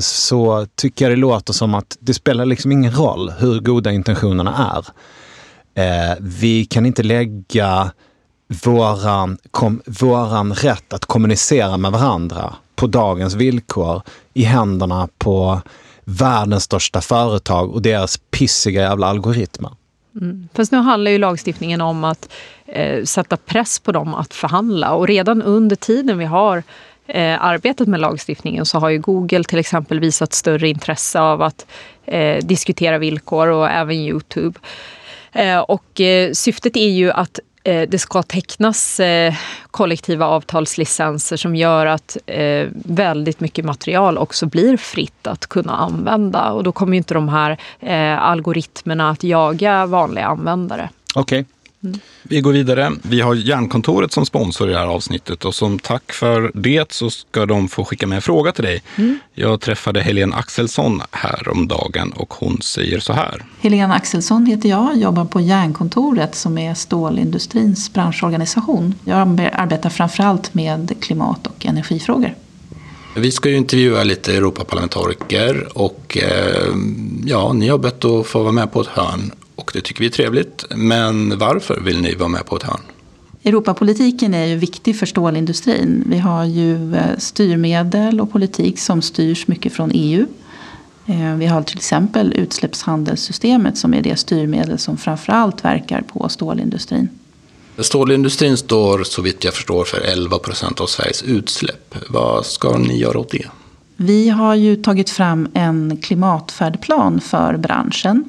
Så tycker jag det låter som att det spelar liksom ingen roll hur goda intentionerna är. Eh, vi kan inte lägga våran, kom, våran rätt att kommunicera med varandra på dagens villkor i händerna på världens största företag och deras pissiga jävla algoritmer. Mm. Fast nu handlar ju lagstiftningen om att eh, sätta press på dem att förhandla och redan under tiden vi har eh, arbetet med lagstiftningen så har ju Google till exempel visat större intresse av att eh, diskutera villkor och även Youtube. Eh, och eh, syftet är ju att eh, det ska tecknas kollektiva avtalslicenser som gör att väldigt mycket material också blir fritt att kunna använda. Och då kommer ju inte de här algoritmerna att jaga vanliga användare. Okej. Okay. Vi går vidare. Vi har Järnkontoret som sponsor i det här avsnittet och som tack för det så ska de få skicka med en fråga till dig. Mm. Jag träffade Helene Axelsson häromdagen och hon säger så här. Helene Axelsson heter jag, jobbar på Järnkontoret som är stålindustrins branschorganisation. Jag arbetar framförallt med klimat och energifrågor. Vi ska ju intervjua lite Europaparlamentariker och eh, ja, ni har bett att få vara med på ett hörn och det tycker vi är trevligt. Men varför vill ni vara med på ett hörn? Europapolitiken är ju viktig för stålindustrin. Vi har ju eh, styrmedel och politik som styrs mycket från EU. Eh, vi har till exempel utsläppshandelssystemet som är det styrmedel som framförallt verkar på stålindustrin. Stålindustrin står så vitt jag förstår för 11 procent av Sveriges utsläpp. Vad ska ni göra åt det? Vi har ju tagit fram en klimatfärdplan för branschen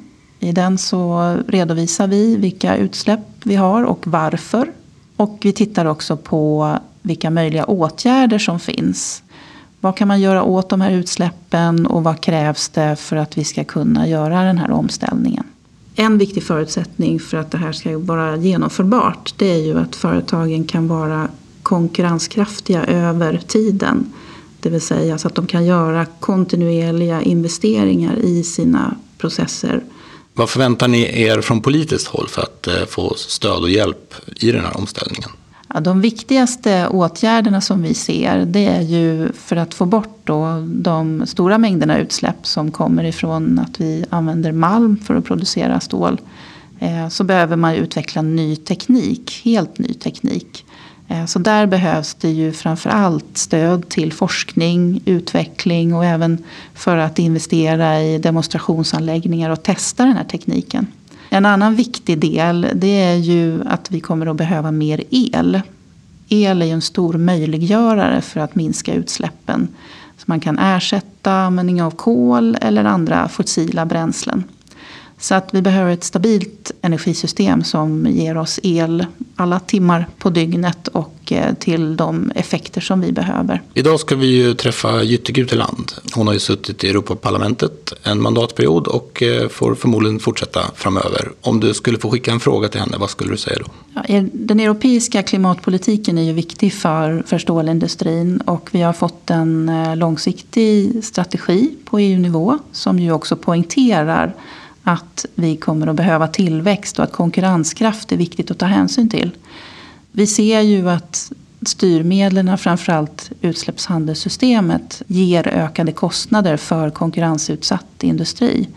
i den så redovisar vi vilka utsläpp vi har och varför. Och vi tittar också på vilka möjliga åtgärder som finns. Vad kan man göra åt de här utsläppen och vad krävs det för att vi ska kunna göra den här omställningen? En viktig förutsättning för att det här ska vara genomförbart det är ju att företagen kan vara konkurrenskraftiga över tiden. Det vill säga så att de kan göra kontinuerliga investeringar i sina processer vad förväntar ni er från politiskt håll för att eh, få stöd och hjälp i den här omställningen? Ja, de viktigaste åtgärderna som vi ser det är ju för att få bort då de stora mängderna utsläpp som kommer ifrån att vi använder malm för att producera stål. Eh, så behöver man utveckla ny teknik, helt ny teknik. Eh, så där behövs det ju framför allt stöd till forskning, utveckling och även för att investera i demonstrationsanläggningar och testa den här tekniken. En annan viktig del det är ju att vi kommer att behöva mer el. El är ju en stor möjliggörare för att minska utsläppen. Så man kan ersätta användning av kol eller andra fossila bränslen. Så att vi behöver ett stabilt energisystem som ger oss el alla timmar på dygnet och eh, till de effekter som vi behöver. Idag ska vi ju träffa Jytte Guteland. Hon har ju suttit i Europaparlamentet en mandatperiod och eh, får förmodligen fortsätta framöver. Om du skulle få skicka en fråga till henne, vad skulle du säga då? Ja, den europeiska klimatpolitiken är ju viktig för, för stålindustrin och vi har fått en eh, långsiktig strategi på EU-nivå som ju också poängterar att vi kommer att behöva tillväxt och att konkurrenskraft är viktigt att ta hänsyn till. Vi ser ju att styrmedlen, framförallt utsläppshandelssystemet, ger ökade kostnader för konkurrensutsatt industri.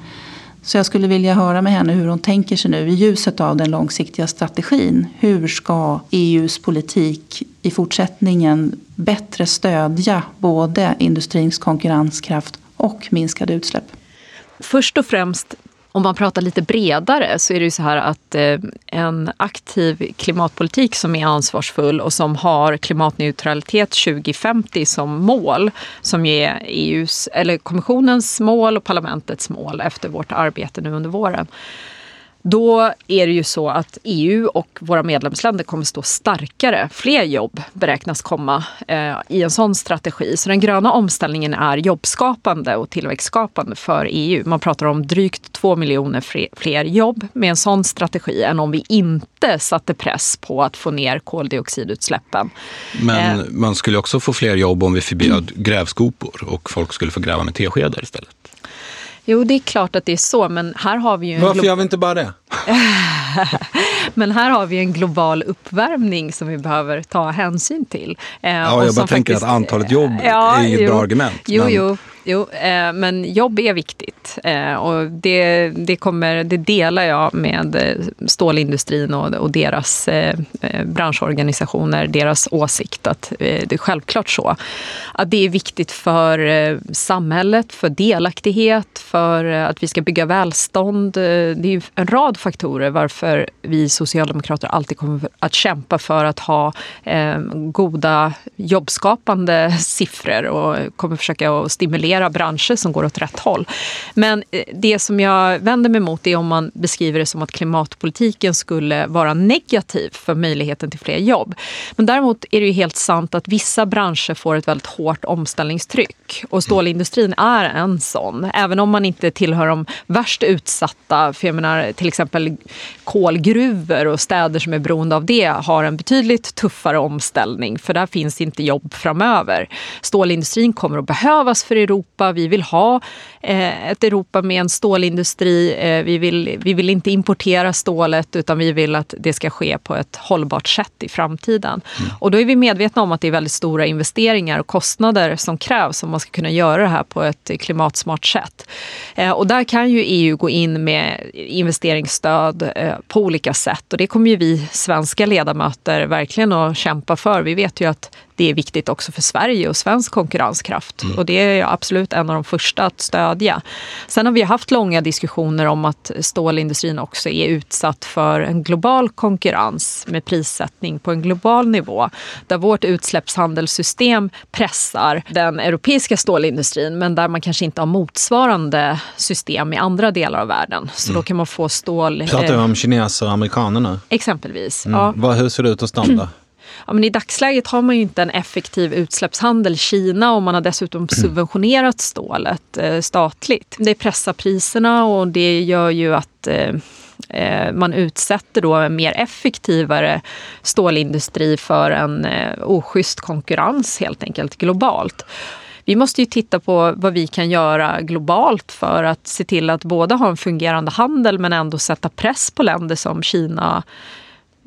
Så jag skulle vilja höra med henne hur hon tänker sig nu i ljuset av den långsiktiga strategin. Hur ska EUs politik i fortsättningen bättre stödja både industrins konkurrenskraft och minskade utsläpp? Först och främst om man pratar lite bredare så är det ju så här att eh, en aktiv klimatpolitik som är ansvarsfull och som har klimatneutralitet 2050 som mål, som är EUs, eller kommissionens mål och parlamentets mål efter vårt arbete nu under våren då är det ju så att EU och våra medlemsländer kommer stå starkare. Fler jobb beräknas komma eh, i en sån strategi. Så den gröna omställningen är jobbskapande och tillväxtskapande för EU. Man pratar om drygt två miljoner fler jobb med en sån strategi än om vi inte satte press på att få ner koldioxidutsläppen. Men eh. man skulle också få fler jobb om vi förbjöd grävskopor och folk skulle få gräva med teskedar istället. Jo, det är klart att det är så, men här har vi ju... Varför gör vi inte bara det? [laughs] men här har vi en global uppvärmning som vi behöver ta hänsyn till. Eh, ja, jag bara tänker faktiskt... att antalet jobb ja, är inget jo, bra argument. Jo, men... jo. Jo, eh, men jobb är viktigt eh, och det, det, kommer, det delar jag med stålindustrin och, och deras eh, branschorganisationer, deras åsikt att det är självklart så. Att det är viktigt för samhället, för delaktighet, för att vi ska bygga välstånd. Det är en rad faktorer varför vi socialdemokrater alltid kommer att kämpa för att ha eh, goda jobbskapande siffror och kommer försöka att stimulera branscher som går åt rätt håll. Men eh, det som jag vänder mig mot är om man beskriver det som att klimatpolitiken skulle vara negativ för möjligheten till fler jobb. Men däremot är det ju helt sant att vissa branscher får ett väldigt hårt omställningstryck och stålindustrin är en sån. Även om man inte tillhör de värst utsatta, för jag menar till exempel kolgruvor och städer som är beroende av det har en betydligt tuffare omställning för där finns inte jobb framöver. Stålindustrin kommer att behövas för Europa. Vi vill ha eh, ett Europa med en stålindustri. Eh, vi, vill, vi vill inte importera stålet utan vi vill att det ska ske på ett hållbart sätt i framtiden. Mm. Och då är vi medvetna om att det är väldigt stora investeringar och kostnader som krävs om man ska kunna göra det här på ett klimatsmart sätt. Eh, och där kan ju EU gå in med stöd eh, på olika sätt och det kommer ju vi svenska ledamöter verkligen att kämpa för. Vi vet ju att det är viktigt också för Sverige och svensk konkurrenskraft. Mm. Och det är jag absolut en av de första att stödja. Sen har vi haft långa diskussioner om att stålindustrin också är utsatt för en global konkurrens med prissättning på en global nivå. Där vårt utsläppshandelssystem pressar den europeiska stålindustrin men där man kanske inte har motsvarande system i andra delar av världen. Så mm. då kan man få stål... Pratar du om kineser och amerikaner nu? Exempelvis. Mm. Ja. hur ser det ut hos dem då? Ja, men i dagsläget har man ju inte en effektiv utsläppshandel i Kina och man har dessutom subventionerat stålet eh, statligt. Det pressar priserna och det gör ju att eh, eh, man utsätter då en mer effektivare stålindustri för en eh, oschysst konkurrens helt enkelt globalt. Vi måste ju titta på vad vi kan göra globalt för att se till att både ha en fungerande handel men ändå sätta press på länder som Kina,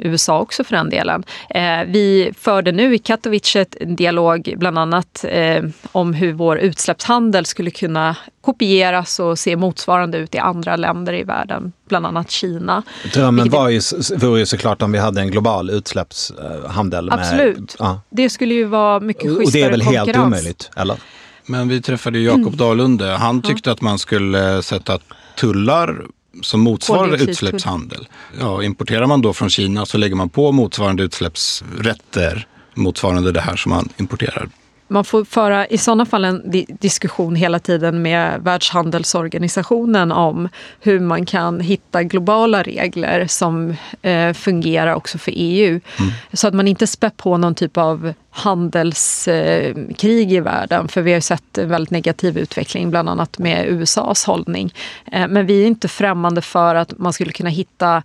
USA också för den delen. Eh, vi förde nu i Katowice en dialog bland annat eh, om hur vår utsläppshandel skulle kunna kopieras och se motsvarande ut i andra länder i världen, bland annat Kina. Drömmen var ju, vore ju såklart om vi hade en global utsläppshandel. Absolut. Med, ja. Det skulle ju vara mycket schysstare Och det är väl konkurrens. helt omöjligt, eller? Men vi träffade Jakob mm. Dalunde. Han tyckte ja. att man skulle sätta tullar som motsvarar utsläppshandel. Ja, importerar man då från Kina så lägger man på motsvarande utsläppsrätter motsvarande det här som man importerar man får föra i sådana fall en diskussion hela tiden med Världshandelsorganisationen om hur man kan hitta globala regler som eh, fungerar också för EU. Mm. Så att man inte spär på någon typ av handelskrig eh, i världen. För vi har ju sett en väldigt negativ utveckling, bland annat med USAs hållning. Eh, men vi är inte främmande för att man skulle kunna hitta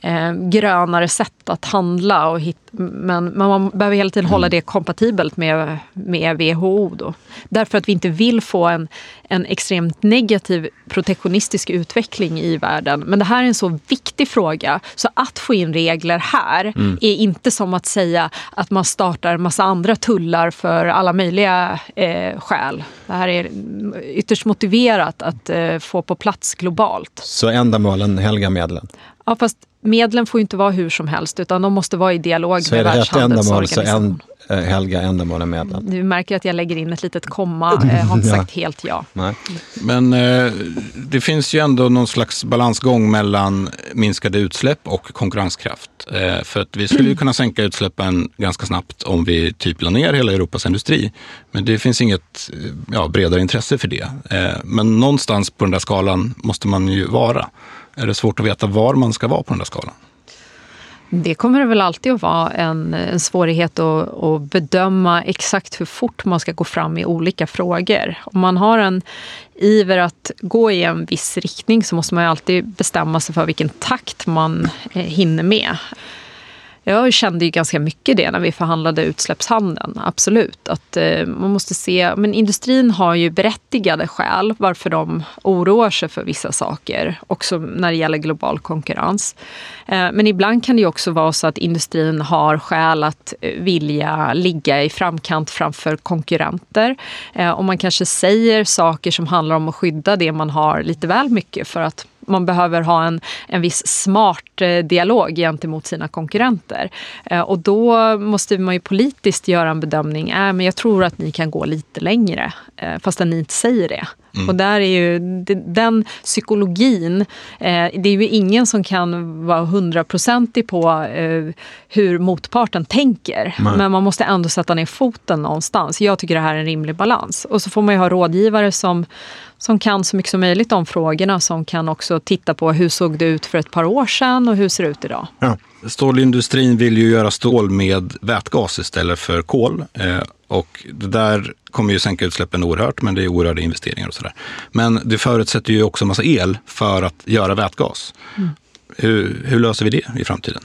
eh, grönare sätt att handla. Och hit, men, man behöver hela tiden mm. hålla det kompatibelt med, med WHO. Då. Därför att vi inte vill få en, en extremt negativ protektionistisk utveckling i världen. Men det här är en så viktig fråga så att få in regler här mm. är inte som att säga att man startar en massa andra tullar för alla möjliga eh, skäl. Det här är ytterst motiverat att eh, få på plats globalt. Så ändamålen helgar medlen? Ja, fast medlen får inte vara hur som helst utan de måste vara i dialog så med Världshandelsorganisationen. Så är det rätt ändamål så en, helga medlen? Du märker att jag lägger in ett litet komma, jag [laughs] har inte sagt ja. helt ja. Nej. Men eh, det finns ju ändå någon slags balansgång mellan minskade utsläpp och konkurrenskraft. Eh, för att vi skulle ju kunna sänka utsläppen ganska snabbt om vi typ la ner hela Europas industri. Men det finns inget eh, ja, bredare intresse för det. Eh, men någonstans på den där skalan måste man ju vara är det svårt att veta var man ska vara på den där skalan? Det kommer det väl alltid att vara en, en svårighet att, att, bedöma exakt hur fort man ska gå fram i olika frågor. Om man har en iver att gå i en viss riktning så måste man alltid bestämma sig för vilken takt man eh, hinner med. Jag kände ju ganska mycket det när vi förhandlade utsläppshandeln, absolut. Att eh, man måste se, men industrin har ju berättigade skäl varför de oroar sig för vissa saker, också när det gäller global konkurrens. Eh, men ibland kan det ju också vara så att industrin har skäl att eh, vilja ligga i framkant framför konkurrenter. Eh, och man kanske säger saker som handlar om att skydda det man har lite väl mycket för att man behöver ha en, en viss smart eh, dialog gentemot sina konkurrenter. Eh, och då måste man ju politiskt göra en bedömning. Äh, men jag tror att ni kan gå lite längre, eh, fastän ni inte säger det. Mm. Och där är ju den psykologin, det är ju ingen som kan vara hundraprocentig på hur motparten tänker. Nej. Men man måste ändå sätta ner foten någonstans. Jag tycker det här är en rimlig balans. Och så får man ju ha rådgivare som som kan så mycket som möjligt om frågorna, som kan också titta på hur såg det ut för ett par år sedan och hur ser det ut idag. Ja. Stålindustrin vill ju göra stål med vätgas istället för kol. Eh, och det där kommer ju sänka utsläppen oerhört, men det är oerhörda investeringar och sådär. Men det förutsätter ju också massa el för att göra vätgas. Mm. Hur, hur, löser vi det i framtiden?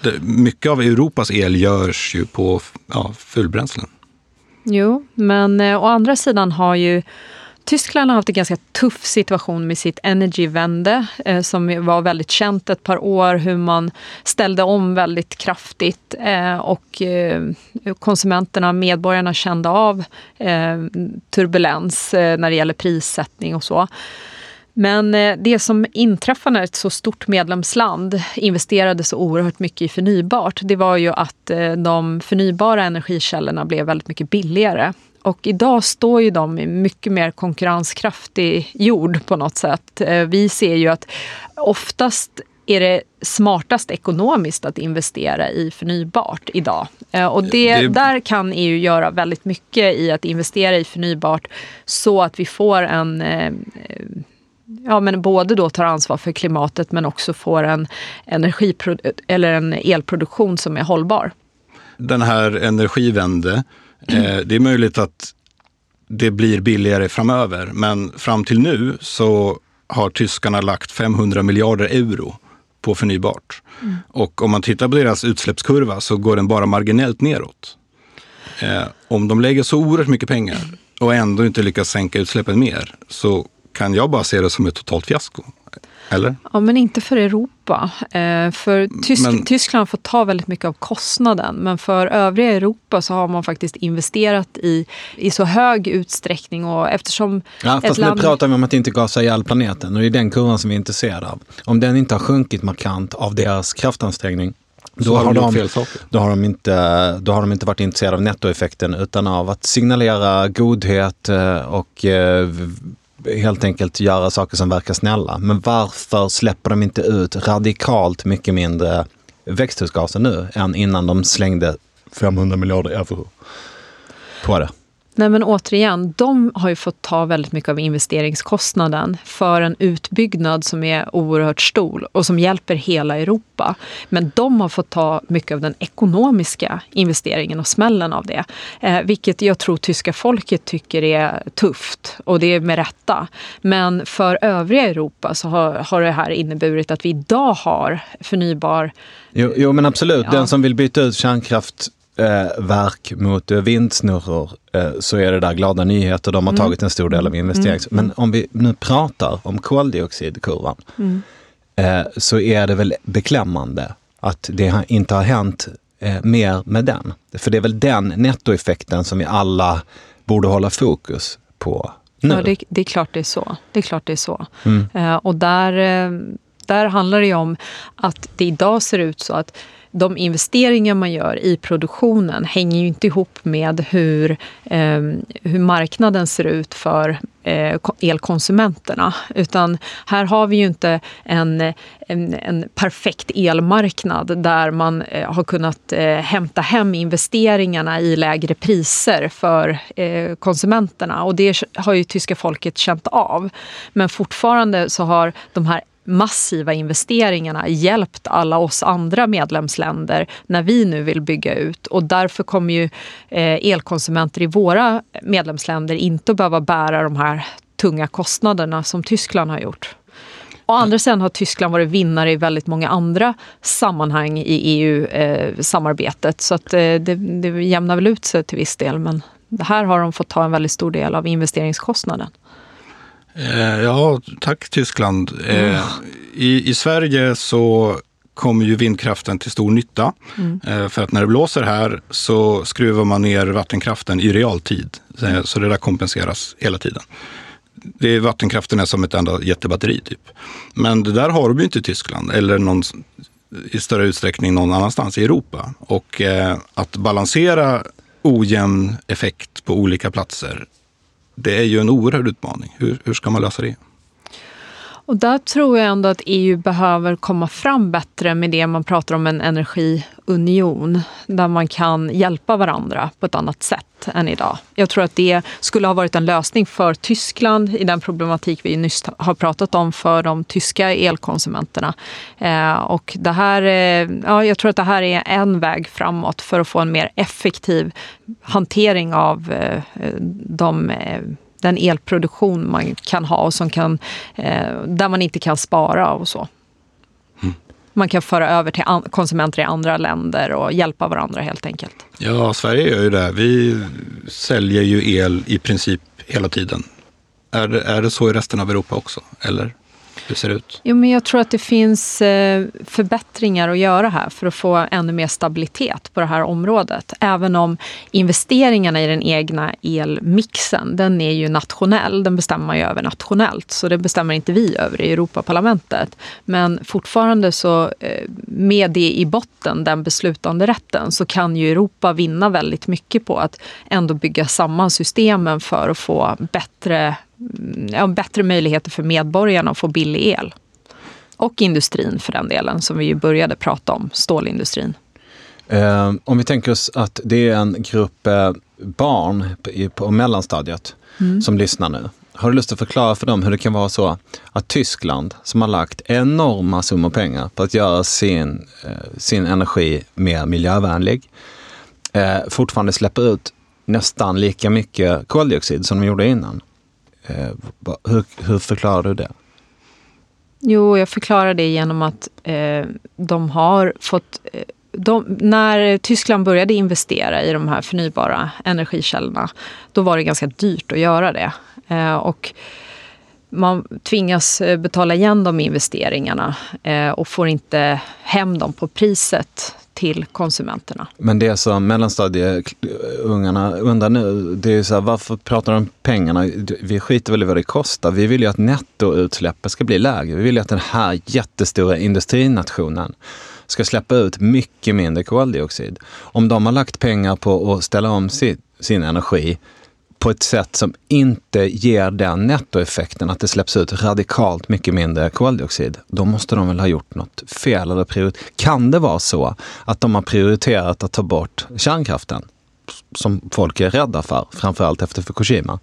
Det, mycket av Europas el görs ju på ja, fulbränslen. Jo, men eh, å andra sidan har ju Tyskland har haft en ganska tuff situation med sitt Energy-vände eh, som var väldigt känt ett par år, hur man ställde om väldigt kraftigt eh, och eh, konsumenterna, medborgarna kände av eh, turbulens eh, när det gäller prissättning och så. Men eh, det som inträffade när ett så stort medlemsland investerade så oerhört mycket i förnybart, det var ju att eh, de förnybara energikällorna blev väldigt mycket billigare. Och idag står ju de i mycket mer konkurrenskraftig jord på något sätt. Eh, vi ser ju att oftast är det smartast ekonomiskt att investera i förnybart idag. Eh, och det, det, där kan EU göra väldigt mycket i att investera i förnybart så att vi får en eh, ja, men både då tar ansvar för klimatet men också får en, eller en elproduktion som är hållbar. Den här energivände Eh, det är möjligt att det blir billigare framöver, men fram till nu så har tyskarna lagt 500 miljarder euro på förnybart. Mm. Och om man tittar på deras utsläppskurva så går den bara marginellt neråt. Eh, om de lägger så oerhört mycket pengar och ändå inte lyckas sänka utsläppen mer så kan jag bara se det som ett totalt fiasko. Eller? Ja, men inte för Europa. Eh, för Tysk men, Tyskland får ta väldigt mycket av kostnaden. Men för övriga Europa så har man faktiskt investerat i, i så hög utsträckning. Och eftersom ja, fast land... nu pratar vi om att inte gasa ihjäl planeten. Och det är den kurvan som vi är intresserade av. Om den inte har sjunkit markant av deras kraftansträngning då har, de, fel saker. Då, har de inte, då har de inte varit intresserade av nettoeffekten utan av att signalera godhet eh, och eh, helt enkelt göra saker som verkar snälla. Men varför släpper de inte ut radikalt mycket mindre växthusgaser nu än innan de slängde 500 miljarder euro på det? Nej men återigen, de har ju fått ta väldigt mycket av investeringskostnaden för en utbyggnad som är oerhört stor och som hjälper hela Europa. Men de har fått ta mycket av den ekonomiska investeringen och smällen av det. Eh, vilket jag tror tyska folket tycker är tufft och det är med rätta. Men för övriga Europa så har, har det här inneburit att vi idag har förnybar Jo, jo men absolut, ja. den som vill byta ut kärnkraft eh, verk mot eh, vindsnurror eh, så är det där glada nyheter. De har mm. tagit en stor del av mm. investerings... Mm. Men om vi nu pratar om koldioxidkurvan mm. eh, så är det väl beklämmande att det inte har hänt eh, mer med den. För det är väl den nettoeffekten som vi alla borde hålla fokus på nu. Ja, det, det är klart det är så. Det är klart det är så. Mm. Eh, och där, eh, där handlar det ju om att det idag ser ut så att de investeringar man gör i produktionen hänger ju inte ihop med hur, eh, hur marknaden ser ut för eh, elkonsumenterna. Utan här har vi ju inte en, en, en perfekt elmarknad där man eh, har kunnat eh, hämta hem investeringarna i lägre priser för eh, konsumenterna. Och det har ju tyska folket känt av. Men fortfarande så har de här massiva investeringarna hjälpt alla oss andra medlemsländer när vi nu vill bygga ut. Och därför kommer ju eh, elkonsumenter i våra medlemsländer inte att behöva bära de här tunga kostnaderna som Tyskland har gjort. Å andra sidan har Tyskland varit vinnare i väldigt många andra sammanhang i EU-samarbetet. Eh, Så att eh, det, det jämnar väl ut sig till viss del. Men här har de fått ta en väldigt stor del av investeringskostnaden. Ja, tack Tyskland. Mm. I, I Sverige så kommer ju vindkraften till stor nytta. Mm. För att när det blåser här så skruvar man ner vattenkraften i realtid. Så det där kompenseras hela tiden. Det är, vattenkraften är som ett enda jättebatteri typ. Men det där har de ju inte i Tyskland eller någon, i större utsträckning någon annanstans i Europa. Och eh, att balansera ojämn effekt på olika platser, det är ju en oerhörd utmaning. Hur, hur ska man lösa det? Och där tror jag ändå att EU behöver komma fram bättre med det man pratar om en energiunion. Där man kan hjälpa varandra på ett annat sätt än idag. Jag tror att det skulle ha varit en lösning för Tyskland i den problematik vi nyss har pratat om för de tyska elkonsumenterna. Eh, och det här, eh, ja, jag tror att det här är en väg framåt för att få en mer effektiv hantering av eh, de eh, den elproduktion man kan ha och som kan, eh, där man inte kan spara och så. Mm. Man kan föra över till konsumenter i andra länder och hjälpa varandra helt enkelt. Ja, Sverige gör ju det. Vi säljer ju el i princip hela tiden. Är det, är det så i resten av Europa också? Eller? Det ser ut? Jo, men jag tror att det finns eh, förbättringar att göra här för att få ännu mer stabilitet på det här området. Även om investeringarna i den egna elmixen, den är ju nationell. Den bestämmer man ju över nationellt, så det bestämmer inte vi över i Europaparlamentet. Men fortfarande så, eh, med det i botten, den beslutande rätten, så kan ju Europa vinna väldigt mycket på att ändå bygga samman systemen för att få bättre ja, bättre möjligheter för medborgarna att få billig el. Och industrin för den delen, som vi ju började prata om, stålindustrin. Eh, om vi tänker oss att det är en grupp eh, barn på, på mellanstadiet mm. som lyssnar nu. Har du lust att förklara för dem hur det kan vara så att Tyskland, som har lagt enorma summor pengar på att göra sin, eh, sin energi mer miljövänlig, eh, fortfarande släpper ut nästan lika mycket koldioxid som de gjorde innan? Eh, hur, hur förklarar du det? Jo, jag förklarar det genom att eh, de har fått... Eh, de, när Tyskland började investera i de här förnybara energikällorna, då var det ganska dyrt att göra det. Eh, och man tvingas eh, betala igen de investeringarna eh, och får inte hem dem på priset till konsumenterna. Men det som mellanstadieungarna eh, undrar nu, det är så här, varför pratar de om pengarna? Vi skiter väl i vad det kostar. Vi vill ju att nettoutsläppet ska bli lägre. Vi vill ju att den här jättestora industrinationen ska släppa ut mycket mindre koldioxid. Om de har lagt pengar på att ställa om sin, sin energi på ett sätt som inte ger den nettoeffekten att det släpps ut radikalt mycket mindre koldioxid, då måste de väl ha gjort något fel. Eller priori- kan det vara så att de har prioriterat att ta bort kärnkraften? som folk är rädda för, framförallt efter Fukushima.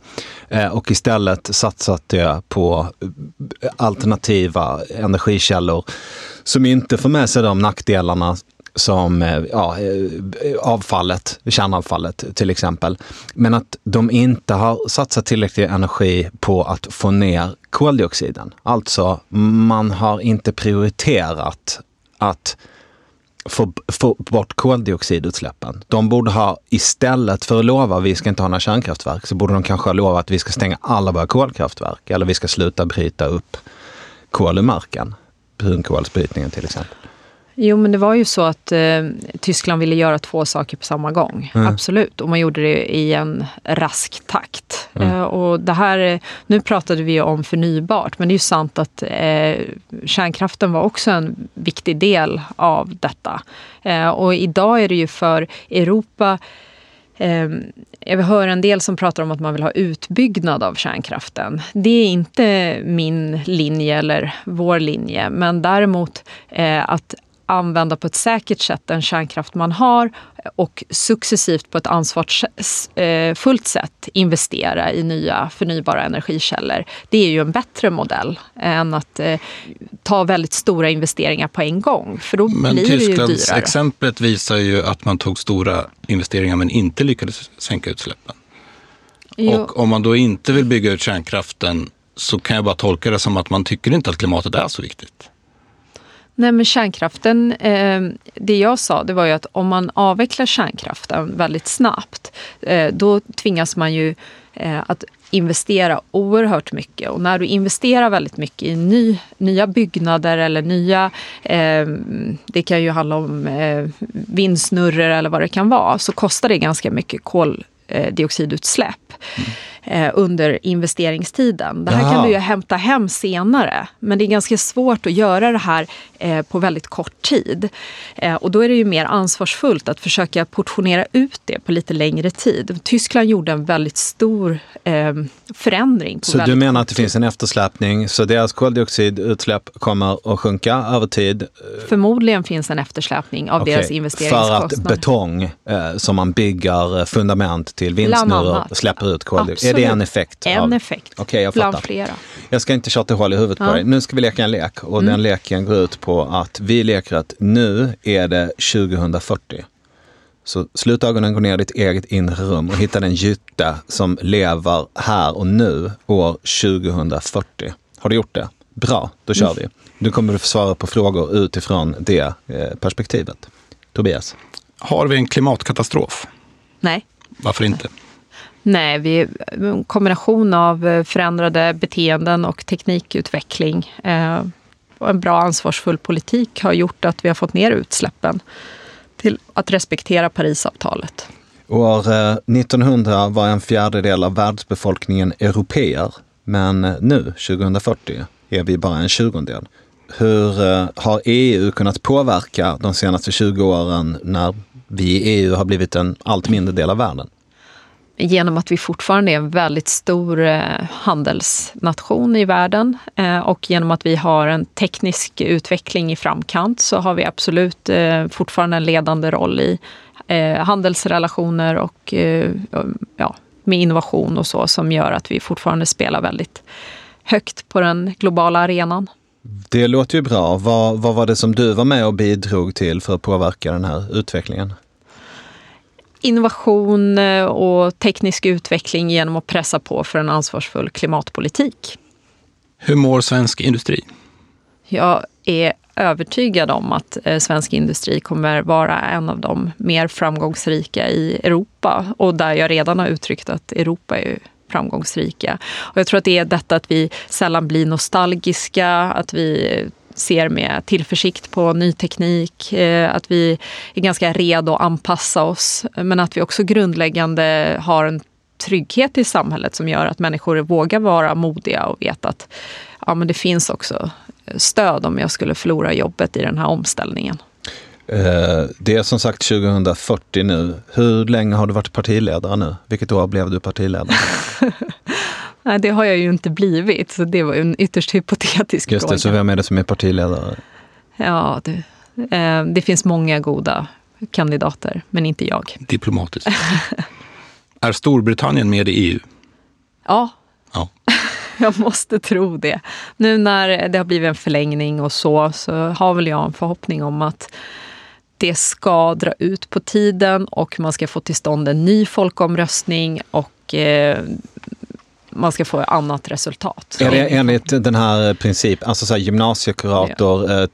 Eh, och istället satsat det på eh, alternativa energikällor som inte får med sig de nackdelarna som eh, ja, eh, avfallet, kärnavfallet till exempel. Men att de inte har satsat tillräcklig energi på att få ner koldioxiden. Alltså, man har inte prioriterat att få, få bort koldioxidutsläppen. De borde ha, istället för att lova att vi ska inte ha några kärnkraftverk, så borde de kanske ha lovat att vi ska stänga alla våra kolkraftverk. Eller vi ska sluta bryta upp kol i marken. Brunkolsbrytningen till exempel. Jo, men det var ju så att eh, Tyskland ville göra två saker på samma gång. Mm. Absolut. Och man gjorde det i en rask takt. Mm. Eh, och det här, nu pratade vi om förnybart, men det är ju sant att eh, kärnkraften var också en viktig del av detta. Eh, och idag är det ju för Europa ehm, jag hör en del som pratar om att man vill ha utbyggnad av kärnkraften. Det är inte min linje eller vår linje, men däremot eh, att använda på ett säkert sätt den kärnkraft man har och successivt på ett ansvarsfullt sätt investera i nya förnybara energikällor. Det är ju en bättre modell än att eh, ta väldigt stora investeringar på en gång, för då men blir Tysklands det ju dyrare. exemplet visar ju att man tog stora investeringar men inte lyckades sänka utsläppen. Jo. Och om man då inte vill bygga ut kärnkraften så kan jag bara tolka det som att man tycker inte att klimatet är så viktigt. Nej, men kärnkraften, eh, det jag sa det var ju att om man avvecklar kärnkraften väldigt snabbt, eh, då tvingas man ju eh, att investera oerhört mycket. Och när du investerar väldigt mycket i ny, nya byggnader eller nya, eh, det kan ju handla om eh, vindsnurror eller vad det kan vara, så kostar det ganska mycket koldioxidutsläpp. Mm. Eh, under investeringstiden. Det här Jaha. kan du ju hämta hem senare, men det är ganska svårt att göra det här eh, på väldigt kort tid. Eh, och då är det ju mer ansvarsfullt att försöka portionera ut det på lite längre tid. Tyskland gjorde en väldigt stor förändring. så du menar att det finns en eftersläpning, så deras koldioxidutsläpp kommer att sjunka över tid? Förmodligen finns en eftersläpning av okay. deras investeringskostnader. För att betong som man bygger fundament till vindsnurror släpper ut koldioxid? Det en effekt? En av... effekt, okay, jag bland fattar. flera. Jag ska inte tjata hål i huvudet ja. på dig. Nu ska vi leka en lek och mm. den leken går ut på att vi leker att nu är det 2040. Så slut ögonen, gå ner i ditt eget inre rum och hitta den gytte som lever här och nu år 2040. Har du gjort det? Bra, då kör mm. vi. Nu kommer du få svara på frågor utifrån det eh, perspektivet. Tobias? Har vi en klimatkatastrof? Nej. Varför inte? Nej, vi, en kombination av eh, förändrade beteenden och teknikutveckling eh, och en bra ansvarsfull politik har gjort att vi har fått ner utsläppen till att respektera Parisavtalet. År eh, 1900 var en fjärdedel av världsbefolkningen europeer, men eh, nu, 2040, är vi bara en tjugondel. Hur har EU kunnat påverka de senaste 20 åren när vi i EU har blivit en allt mindre del av världen? Genom att vi fortfarande är en väldigt stor eh, handelsnation i världen eh, och genom att vi har en teknisk utveckling i framkant så har vi absolut eh, fortfarande en ledande roll i handelsrelationer och ja, med innovation och så som gör att vi fortfarande spelar väldigt högt på den globala arenan. Det låter ju bra. Vad, vad var det som du var med och bidrog till för att påverka den här utvecklingen? Innovation eh, och teknisk utveckling genom att pressa på för en ansvarsfull klimatpolitik. Hur mår svensk industri? Jag är övertygad om att eh, svensk industri kommer vara en av de mer framgångsrika i Europa och där jag redan har uttryckt att Europa är framgångsrika. Och jag tror att det är detta att vi sällan blir nostalgiska, att vi ser med tillförsikt på ny teknik, eh, att vi är ganska redo att anpassa oss, men att vi också grundläggande har en trygghet i samhället som gör att människor vågar vara modiga och vet att ja, men det finns också stöd om jag skulle förlora jobbet i den här omställningen. Eh, det är som sagt 2040 nu. Hur länge har du varit partiledare nu? Vilket år blev du partiledare? [laughs] Nej, det har jag ju inte blivit, så det var ju en ytterst hypotetisk Just fråga. det, så vem är det som är partiledare? Ja, det, eh, det finns många goda kandidater, men inte jag. Diplomatiskt. [laughs] är Storbritannien med i EU? Ja. ja. [laughs] jag måste tro det. Nu när det har blivit en förlängning och så, så har väl jag en förhoppning om att det ska dra ut på tiden och man ska få till stånd en ny folkomröstning och eh, man ska få annat resultat. Är det enligt den här principen, alltså så här gymnasiekurator, ja. Eh,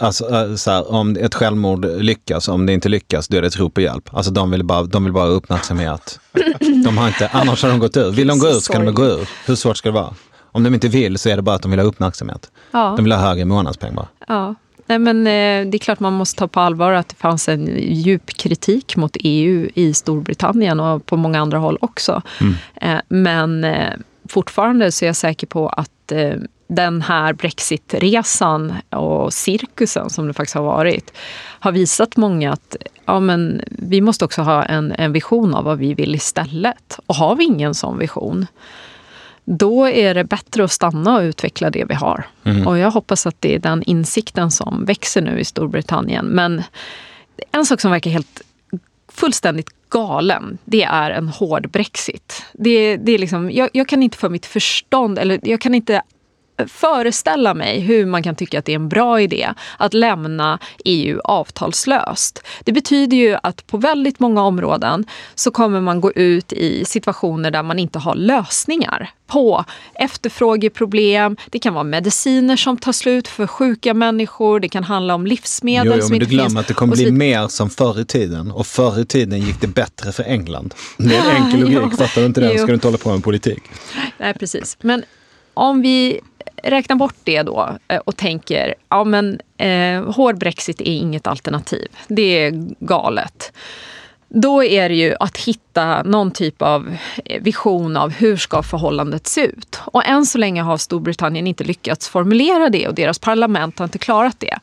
alltså eh, så här, om ett självmord lyckas, om det inte lyckas, då är det ett rop på hjälp. Alltså de vill bara, de vill bara ha uppmärksamhet. [laughs] De har inte, annars har de gått ur. Vill de gå ur så kan de gå ur. Hur svårt ska det vara? Om de inte vill så är det bara att de vill ha uppmärksamhet. Ja. De vill ha högre månadspeng bara. Ja. Nej, men, eh, det är klart man måste ta på allvar att det fanns en djup kritik mot EU i Storbritannien och på många andra håll också. Mm. Eh, men eh, fortfarande så är jag säker på att den här brexitresan och cirkusen som det faktiskt har varit har visat många att ja, men vi måste också ha en, en vision av vad vi vill istället. Och har vi ingen sån vision, då är det bättre att stanna och utveckla det vi har. Mm. Och jag hoppas att det är den insikten som växer nu i Storbritannien. Men en sak som verkar helt fullständigt galen, det är en hård brexit. Det, det är liksom, jag, jag kan inte för mitt förstånd, eller jag kan inte föreställa mig hur man kan tycka att det är en bra idé att lämna EU avtalslöst. Det betyder ju att på väldigt många områden så kommer man gå ut i situationer där man inte har lösningar på efterfrågeproblem. Det kan vara mediciner som tar slut för sjuka människor. Det kan handla om livsmedel jo, jo, som men inte du glömmer finns. att det kommer bli så- mer som förr i tiden. Och förr i tiden gick det bättre för England. Det är en enkel logik. Fattar du inte den ska du inte hålla på med politik. Nej, precis. Men om vi räknar bort det då eh, och tänker, ja men eh, hård brexit är inget alternativ. Det är galet. Då är det ju att hitta någon typ av eh, vision av hur ska förhållandet se ut. Och än så länge har Storbritannien inte lyckats formulera det och deras parlament har inte klarat det.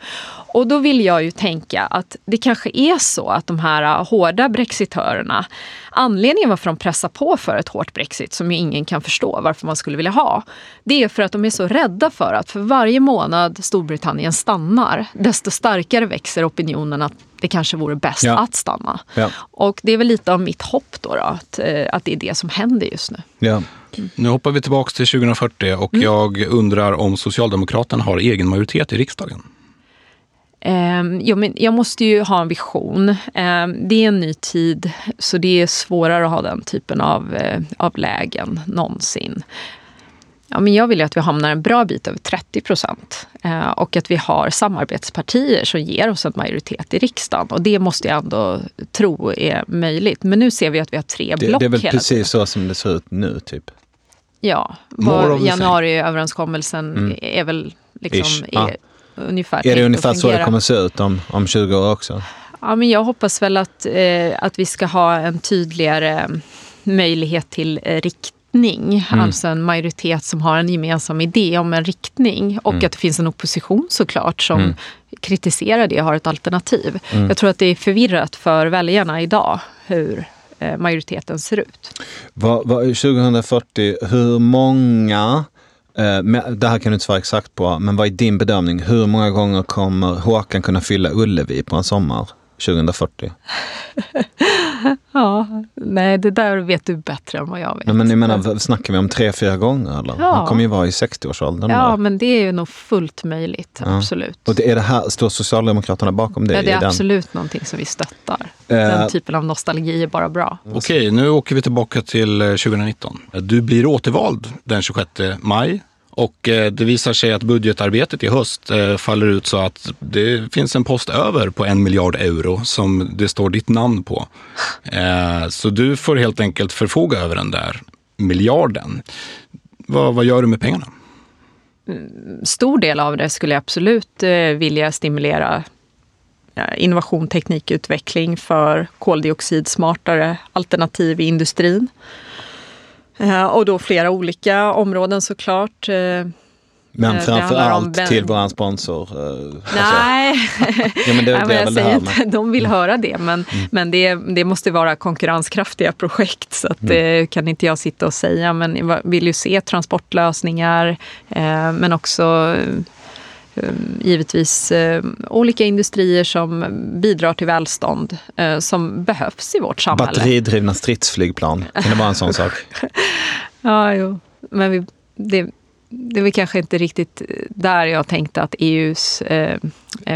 Och då vill jag ju tänka att det kanske är så att de här eh, hårda brexitörerna, anledningen varför de pressar på för ett hårt brexit som ju ingen kan förstå varför man skulle vilja ha, det är för att de är så rädda för att för varje månad Storbritannien stannar, desto starkare växer opinionen att det kanske vore bäst Ja. att stanna. Ja. Och det är väl lite av mitt hopp då, då att, eh, att det är det som händer just nu. Ja. Nu hoppar vi tillbaka till 2040 och jag undrar om Socialdemokraterna har egen majoritet i riksdagen. Um, jo, men jag måste ju ha en vision. Ehm, det är en ny tid, så det är svårare att ha den typen av, eh, av lägen någonsin. Ja, men jag vill ju att vi hamnar en bra bit över 30 procent eh, och att vi har samarbetspartier som ger oss en majoritet i riksdagen. Och det måste jag ändå tro är möjligt. Men nu ser vi att vi har tre Det, block det är väl hela tiden. precis så som det ser ut nu, typ. Ja, januariöverenskommelsen är väl liksom är ja. ungefär Är det ungefär så det kommer se ut om, om 20 år också? Ja, men jag hoppas väl att, eh, att vi ska ha en tydligare möjlighet till eh, riktning. Alltså en majoritet som har en gemensam idé om en riktning. Och att det finns en opposition såklart som kritiserar det och har ett alternativ. Jag tror att det är förvirrat för väljarna idag hur eh, majoriteten ser ut. Vad, vad, 2040, hur många, eh, det här kan du inte svara exakt på, men vad är din bedömning? Hur många gånger kommer Håkan kunna fylla Ullevi på en sommar 2040? [laughs] Ja, nej det där vet du bättre än vad jag vet. Nej, men jag menar, snackar vi om tre, fyra gånger eller? Ja. Han kommer ju vara i 60-årsåldern Ja, då. men det är ju nog fullt möjligt. Ja. Absolut. Och det är det här, står Socialdemokraterna bakom det? ja, det är den? absolut någonting som vi stöttar. Eh. Den typen av nostalgi är bara bra. Okej, nu åker vi tillbaka till eh, 2019. Du blir återvald den 26 maj och eh, det visar sig att budgetarbetet i höst eh, faller ut så att det finns en post över på en miljard euro som det står ditt namn på. Eh, så du får helt enkelt förfoga över den där miljarden. Vad, vad gör du med pengarna? stor del av det skulle jag absolut vilja stimulera innovation, teknikutveckling för koldioxidsmartare alternativ i industrin. Eh, Och då flera olika områden såklart. Eh, Men det framför om allt ben- till våran sponsor. eh, alltså, Nej, [laughs] ja, men det, [laughs] Nej, det men är jag säger här inte de vill höra det, men, men det, det måste vara konkurrenskraftiga projekt. Så att det kan inte jag sitta och säga. Men jag vill ju se transportlösningar, eh, men också eh, givetvis eh, olika industrier som bidrar till välstånd eh, som behövs i vårt samhälle. Batteridrivna stridsflygplan, kan det vara en sån sak? [laughs] Ja, jo. Men vi, det, det är väl kanske inte riktigt där jag tänkte att EUs eh,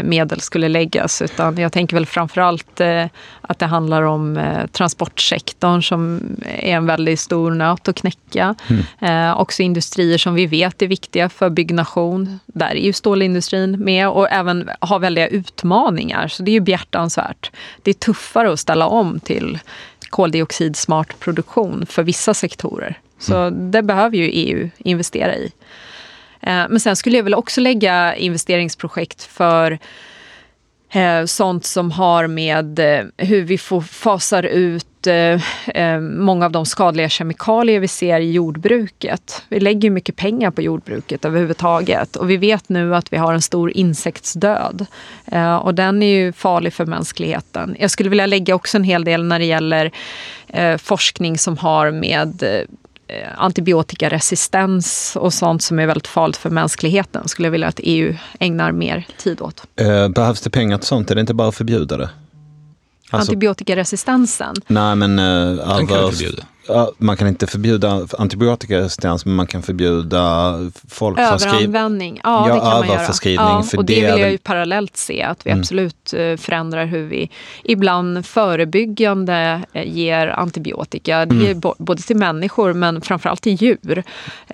medel skulle läggas. Utan jag tänker väl framförallt eh, att det handlar om eh, transportsektorn som är en väldigt stor nöt att knäcka. Eh, också industrier som vi vet är viktiga för byggnation. Där är ju stålindustrin med och även har väldiga utmaningar. Så det är ju behjärtansvärt. Det är tuffare att ställa om till koldioxidsmart produktion för vissa sektorer. Så det behöver ju EU investera i. Eh, Men sen skulle jag väl också lägga investeringsprojekt för eh, sånt som har med eh, hur vi får fasar ut många av de skadliga kemikalier vi ser i jordbruket. Vi lägger mycket pengar på jordbruket överhuvudtaget och vi vet nu att vi har en stor insektsdöd och den är ju farlig för mänskligheten. Jag skulle vilja lägga också en hel del när det gäller forskning som har med antibiotikaresistens och sånt som är väldigt farligt för mänskligheten skulle jag vilja att EU ägnar mer tid åt. Eh, behövs det pengar till sånt? Är det inte bara att förbjuda det? Alltså, Antibiotikaresistensen. nej, men eh, över. Man kan inte förbjuda antibiotikaresistens, men man kan förbjuda. Överanvändning, ja, Ja, det kan man göra. Ja, för och det det vill jag ju parallellt se, att vi Mm. absolut eh, förändrar hur vi ibland förebyggande eh, ger antibiotika. Mm. både till människor men framförallt till djur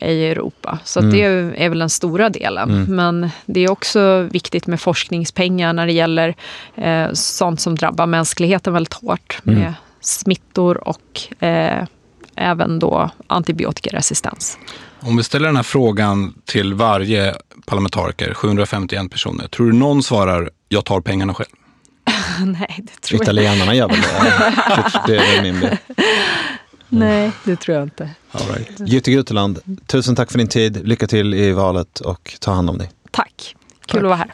i Europa. Så Mm. det är väl den stora delen. Men det är också viktigt med forskningspengar när det gäller eh, sånt som drabbar mänskligheten väldigt hårt. Mm. Med smittor och eh, även då antibiotikaresistens. Om vi ställer den här frågan till varje parlamentariker, 751 personer, tror du någon svarar jag tar pengarna själv? [laughs] Nej, det tror jag Italienarna gör väl det? det är väl min bild. [laughs] Nej, det tror jag inte. All right. Jytte Guteland, tusen tack för din tid. Lycka till i valet och ta hand om dig. Tack. Kul att vara här.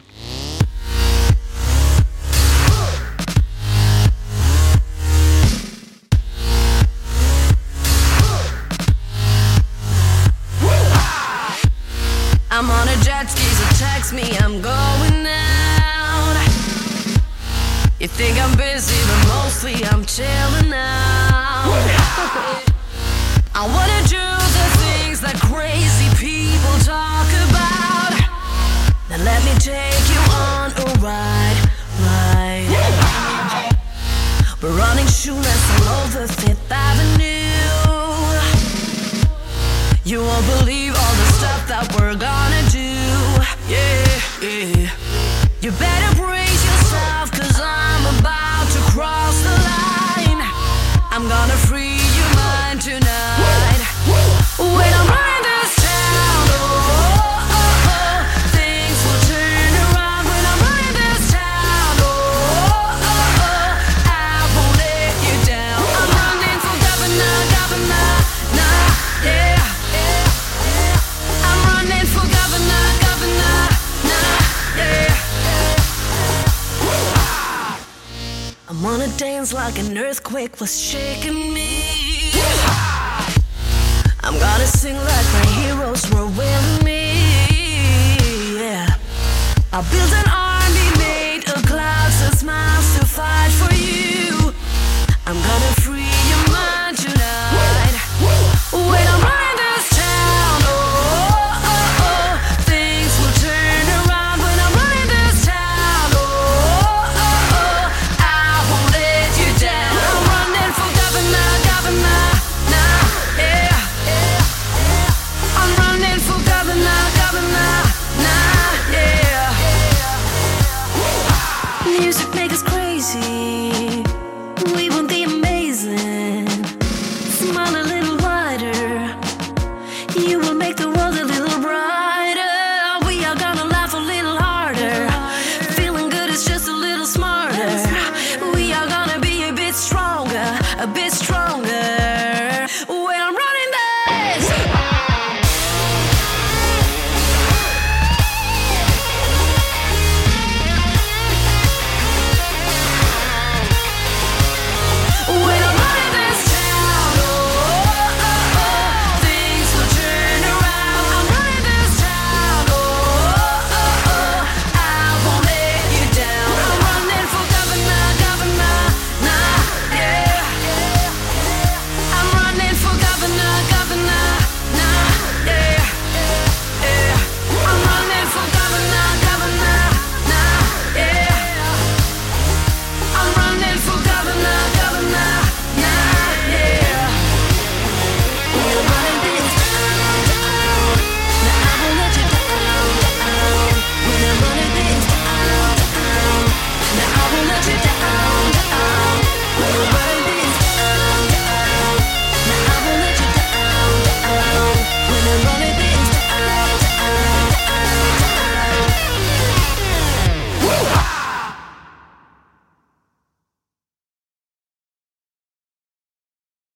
Me, I'm going out. You think I'm busy, but mostly I'm chilling out. I wanna do the things that crazy people talk about. Now let me take you on a ride, ride. We're running shoeless all over Fifth Avenue. You won't believe all the stuff that we're gonna do. Yeah, yeah. You better brace dance like an earthquake was shaking me. I'm gonna sing like my heroes were with me. Yeah. I built an